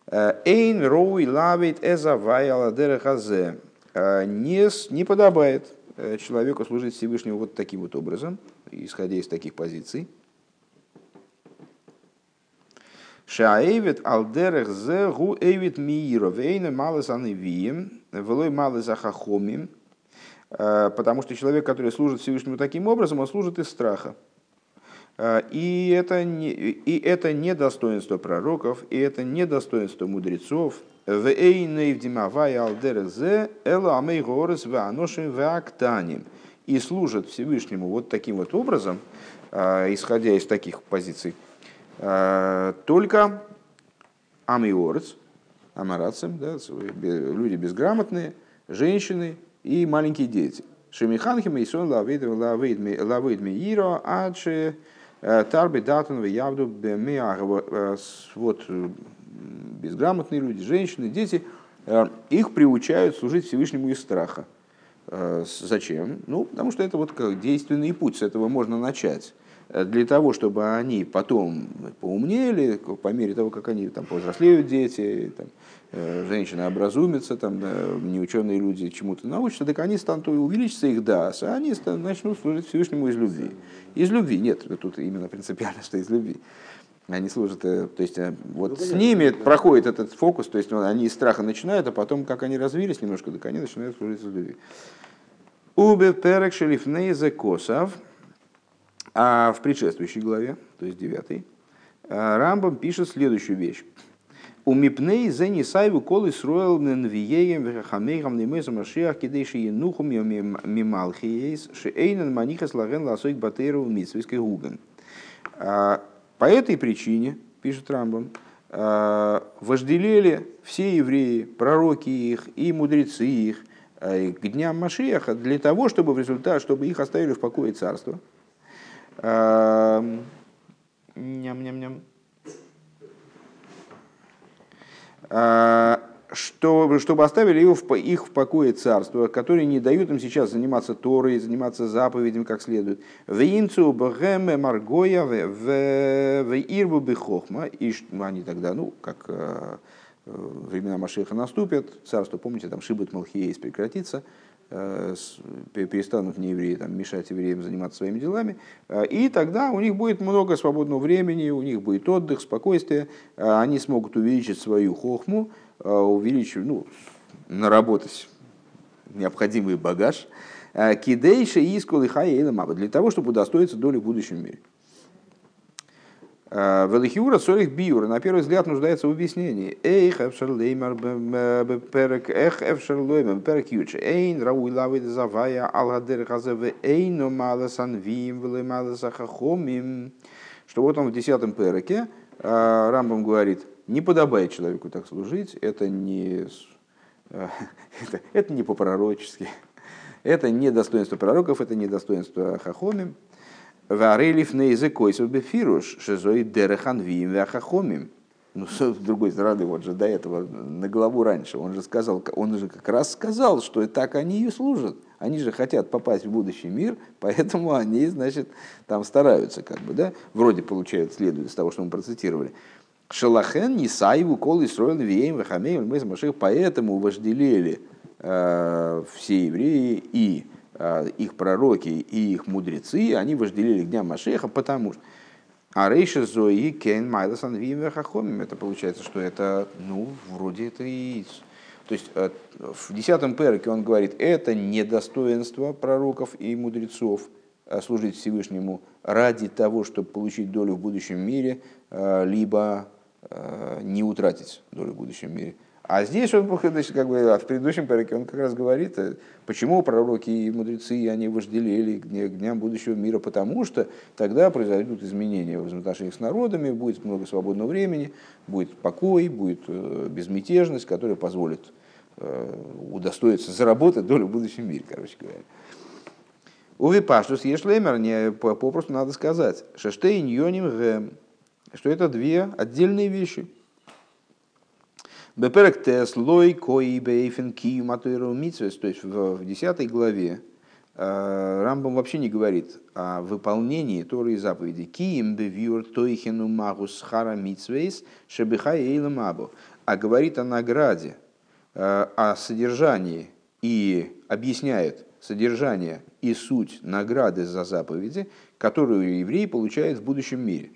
Э, Эйн роуи лавит эза ваяладерахазе. Э, не, не подобает человеку служить Всевышнему вот таким вот образом, исходя из таких позиций. Шаэвит алдерех зе гу эвит мииро вейна малес анывием, велой малес ахахомим, э, потому что человек, который служит Всевышнему таким образом, он служит из страха. Э, и это, не, и это не достоинство пророков, и это не достоинство мудрецов. И служат Всевышнему вот таким вот образом, э, исходя из таких позиций, Э, только амиорец, амарацем, да, люди безграмотные, женщины и маленькие дети. Шемиханхим и сон лавид мииро, адши э, тарби датан явду э, Вот безграмотные люди, женщины, дети, их приучают служить Всевышнему из страха. Зачем? Ну, потому что это вот как действенный путь, с этого можно начать. Э, для того, чтобы они потом поумнели, по мере того, как они там, повзрослеют дети, там, э, женщины образумятся, там, неученые люди чему-то научатся, так они станут увеличиться их дас, а они станут, начнут служить Всевышнему из любви. Из любви, нет, тут именно принципиально, (laughs) что из любви. Они служат, э, то есть вот ну, с ними да. проходит этот фокус, то есть ну, они из страха начинают, а потом, как они развились немножко, так они начинают служить из любви. Убе перек шелифнейзе косав – а в предшествующей главе, то есть 9, э, Рамбам пишет следующую вещь. У мипней за нисайву колы сроил ненвиеем вехамейхам немеза машиах кидейши енухум мималхиейс шеэйнен манихас лаген ласойк батейру митсвейской гуген. А, по этой причине, пишет Рамбам, э, вожделели все евреи, пророки их и мудрецы их э, к дням Машиаха для того, чтобы в результате, чтобы их оставили в покое царства, Эм, ням-ням-ням. Э, что, чтобы оставили его в, их в покое царство, которые не дают им сейчас заниматься Торой, заниматься заповедями как следует. В инцу бгэме маргоя в ирбу бихохма. И они тогда, ну, как э, времена Машеха наступят, царство, помните, там Шибут Малхиейс прекратится, перестанут не евреи там, мешать евреям заниматься своими делами, э, и тогда у них будет много свободного времени, у них будет отдых, спокойствие, э, они смогут увеличить свою хохму, увеличить, ну, наработать необходимый багаж, кидейша и искол и для того, чтобы удостоиться доли в будущем мире. Э, Велихиура сорих биура, на первый взгляд, нуждается в объяснении. Эйх эфшерлеймер перек, эх эфшерлеймер перек юче. Эйн рауи лавид завая алгадер газеве эйно маласан вим велемаласа хахомим. Что вот он в десятом переке, э, Рамбам говорит, не подобает человеку так служить, это не, э, (laughs) это, это не по-пророчески, это не достоинство пророков, это не достоинство хахомим. Варелив на языкой бефируш, шизой дерехан вим вахахомим. Ну, с другой стороны, вот же до этого, на главу раньше, он же сказал, он же как раз сказал, что так они и служат. Они же хотят попасть в будущий мир, (laughs) поэтому они, значит, там стараются, как бы, да, вроде получают, следует из того, что мы процитировали. Шалахен, Нисаеву, Кол, Исроил, Вием, Вахамеем, мы Маших, поэтому вожделели э, все евреи и их пророки и их мудрецы, они вожделели к дням Машеха, потому что а рейша зои кен майласан вимвехахомим. Это получается, что это, ну, вроде это и... То есть э, в десятом перке он говорит, это недостоинство пророков и мудрецов э, служить Всевышнему ради того, чтобы получить долю в будущем мире, э, либо не утратить долю в будущем мире. А здесь он, значит, как бы, в предыдущем парике он как раз говорит, э, почему пророки и мудрецы, они вожделели к дням будущего мира, потому что тогда произойдут изменения в взаимоотношениях с народами, будет много свободного времени, будет покой, будет э, безмятежность, которая позволит э, удостоиться заработать долю в будущем мире, короче говоря. У Випаштус Ешлемер не попросту надо сказать, Шештейн Йоним что это две отдельные вещи – Беперек тес лой кои бейфен кию матуэру митсвес, то есть в десятой главе э, Рамбам вообще не говорит о выполнении Торы и заповеди. Киим бевюр тойхену магус хара митсвейс шебихай эйлам. А говорит о награде, э, о содержании и объясняет содержание и суть награды за заповеди, которую еврей получает в будущем мире.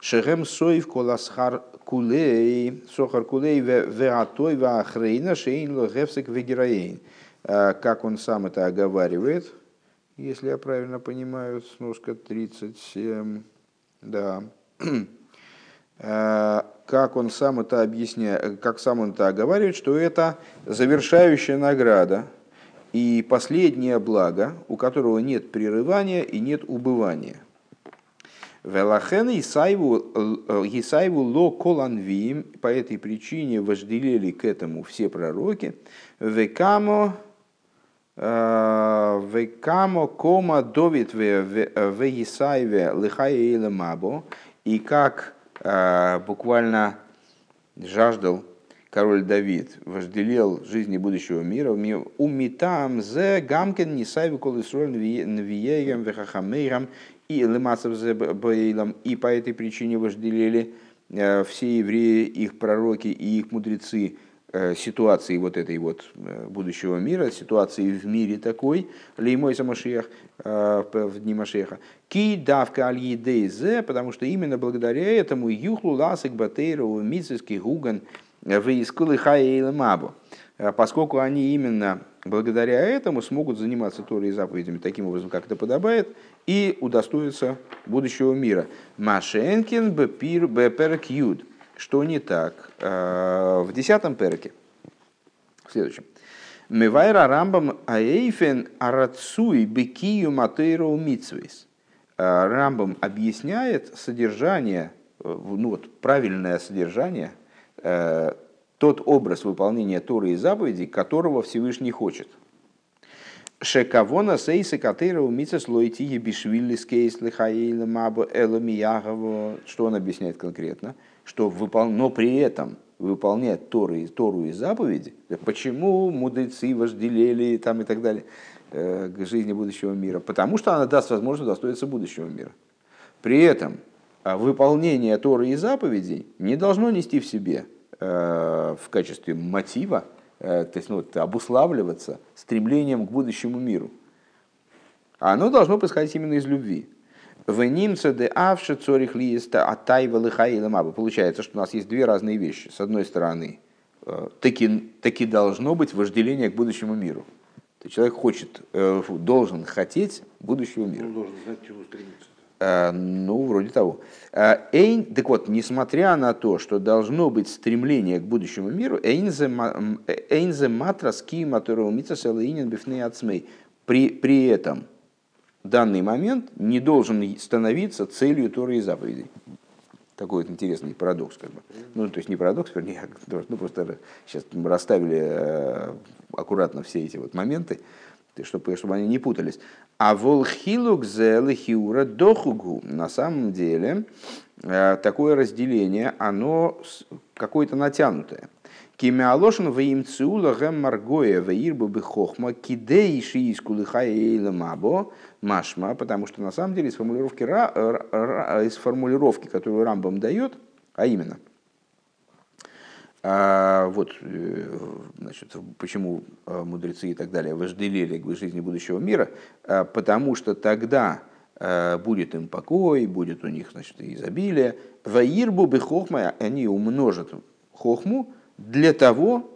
Шехем соев коласхар кулей, сохар кулей веатой веахрейна шейн логевсек вегероейн. А, как он сам это оговаривает, если я правильно понимаю, сножка 37, да. (clears throat) А, как он сам это объясняет, как сам он это оговаривает, что это завершающая награда и последнее благо, у которого нет прерывания и нет убывания – Велахен Исаеву э, ло коланвиим, по этой причине вожделели к этому все пророки. Векамо э, Векамо кома довит в Исаеве лихаиле мабо. И как э, буквально жаждал король Давид, вожделел жизни будущего мира, умитам зе гамкен нисайву колесроль нвиеем вехахамейрам и лемасов бейлам, и по этой причине вожделели э, все евреи, их пророки и их мудрецы э, ситуации вот этой вот э, будущего мира, ситуации в мире такой, леймой самашех в дни Машеха. Ки давка аль едейзе, потому что именно благодаря этому юхлу ласик батейру мицеский гуган выискулы хаэйла мабу. Поскольку они именно благодаря этому смогут заниматься Торой и заповедями таким образом, как это подобает, и удостоиться будущего мира. Машенкин бепир беперк юд. Что не так? Э, в десятом перке, в следующем. Мивайра рамбам аэйфен арацуй бекию матейроу митсвейс. Э, рамбам объясняет содержание, э, ну вот правильное содержание, тот образ выполнения Торы и заповедей, которого Всевышний хочет – Шекавона сейсы катыра умица слойти ебишвили скейс лихаила мабу эломиягово. Что он объясняет конкретно? Что выпол... но при этом выполнять Торы, Тору и заповеди, почему мудрецы вожделели там и так далее э, к жизни будущего мира? Потому что она даст возможность достоиться будущего мира. При этом а, выполнение Торы и заповедей не должно нести в себе э, в качестве мотива то есть ну, обуславливаться стремлением к будущему миру. А оно должно происходить именно из любви. В немце де авше цорих лиеста атайва лихаилам Получается, что у нас есть две разные вещи. С одной стороны, э, таки, таки должно быть вожделение к будущему миру. То человек хочет, э, должен хотеть будущего мира. Он должен знать, чему стремиться. Э, ну, вроде того. Э, эйн, так вот, несмотря на то, что должно быть стремление к будущему миру, эйнзе матрас кииматорумица селаинин бифней ацмей. При, при этом данный момент не должен становиться целью Торы и заповедей. Такой вот интересный парадокс, как бы. Ну, то есть не парадокс, вернее, (laughs) ну, просто сейчас расставили э, аккуратно все эти вот моменты. Чтобы, чтобы они не путались. А волхилук зелехиура дохугу. На самом деле, такое разделение, оно какое-то натянутое. Кимиалошин ваимциула гэм маргоя ваирбу бы хохма кидей шииску мабо машма, потому что на самом деле из формулировки, из формулировки которую Рамбам дает, а именно, а, вот э, значит, почему э, мудрецы и так далее вожделели к жизни будущего мира, а, потому что тогда э, будет им покой, будет у них значит, изобилие. Ваирбу бы хохма, они умножат хохму, для того,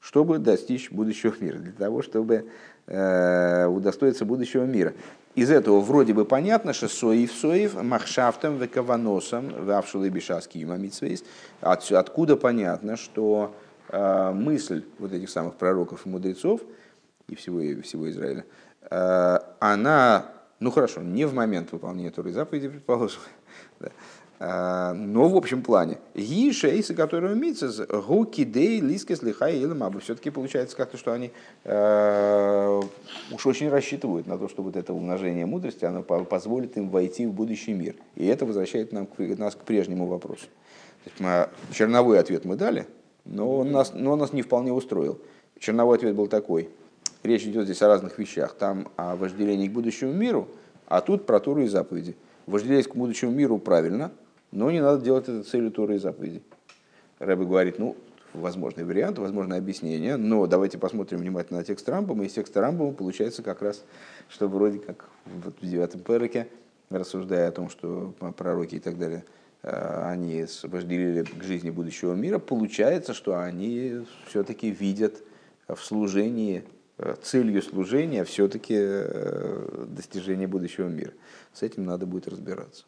чтобы достичь будущего мира, для того, чтобы э, удостоиться будущего мира. Из этого вроде бы понятно, что соев соев махшафтом векаваносом вавшулы бешаски мамитсвейс. Откуда понятно, что э, мысль вот этих самых пророков и мудрецов и всего, и всего Израиля, э, она, ну хорошо, не в момент выполнения Торы заповеди, предположим, (laughs) но в общем плане, ги шейсы, которые мицез, гуки дей, лискес, лихай и ламабы. Все-таки получается как-то, что они э, уж очень рассчитывают на то, что вот это умножение мудрости, оно позволит им войти в будущий мир. И это возвращает нам, нас к прежнему вопросу. черновой ответ мы дали, но он, нас, но он нас не вполне устроил. Черновой ответ был такой. Речь идет здесь о разных вещах. Там о вожделении к будущему миру, а тут про Туру и заповеди. Вожделение к будущему миру правильно – но не надо делать это целью Торы и заповедей. Рэбе говорит, ну, возможный вариант, возможное объяснение, но давайте посмотрим внимательно на текст Рамбома. Из текста Рамбома получается как раз, что вроде как вот в девятом переке, рассуждая о том, что пророки и так далее, э, они вожделили к жизни будущего мира, получается, что они все-таки видят в служении, э, целью служения все-таки э, достижение будущего мира. С этим надо будет разбираться.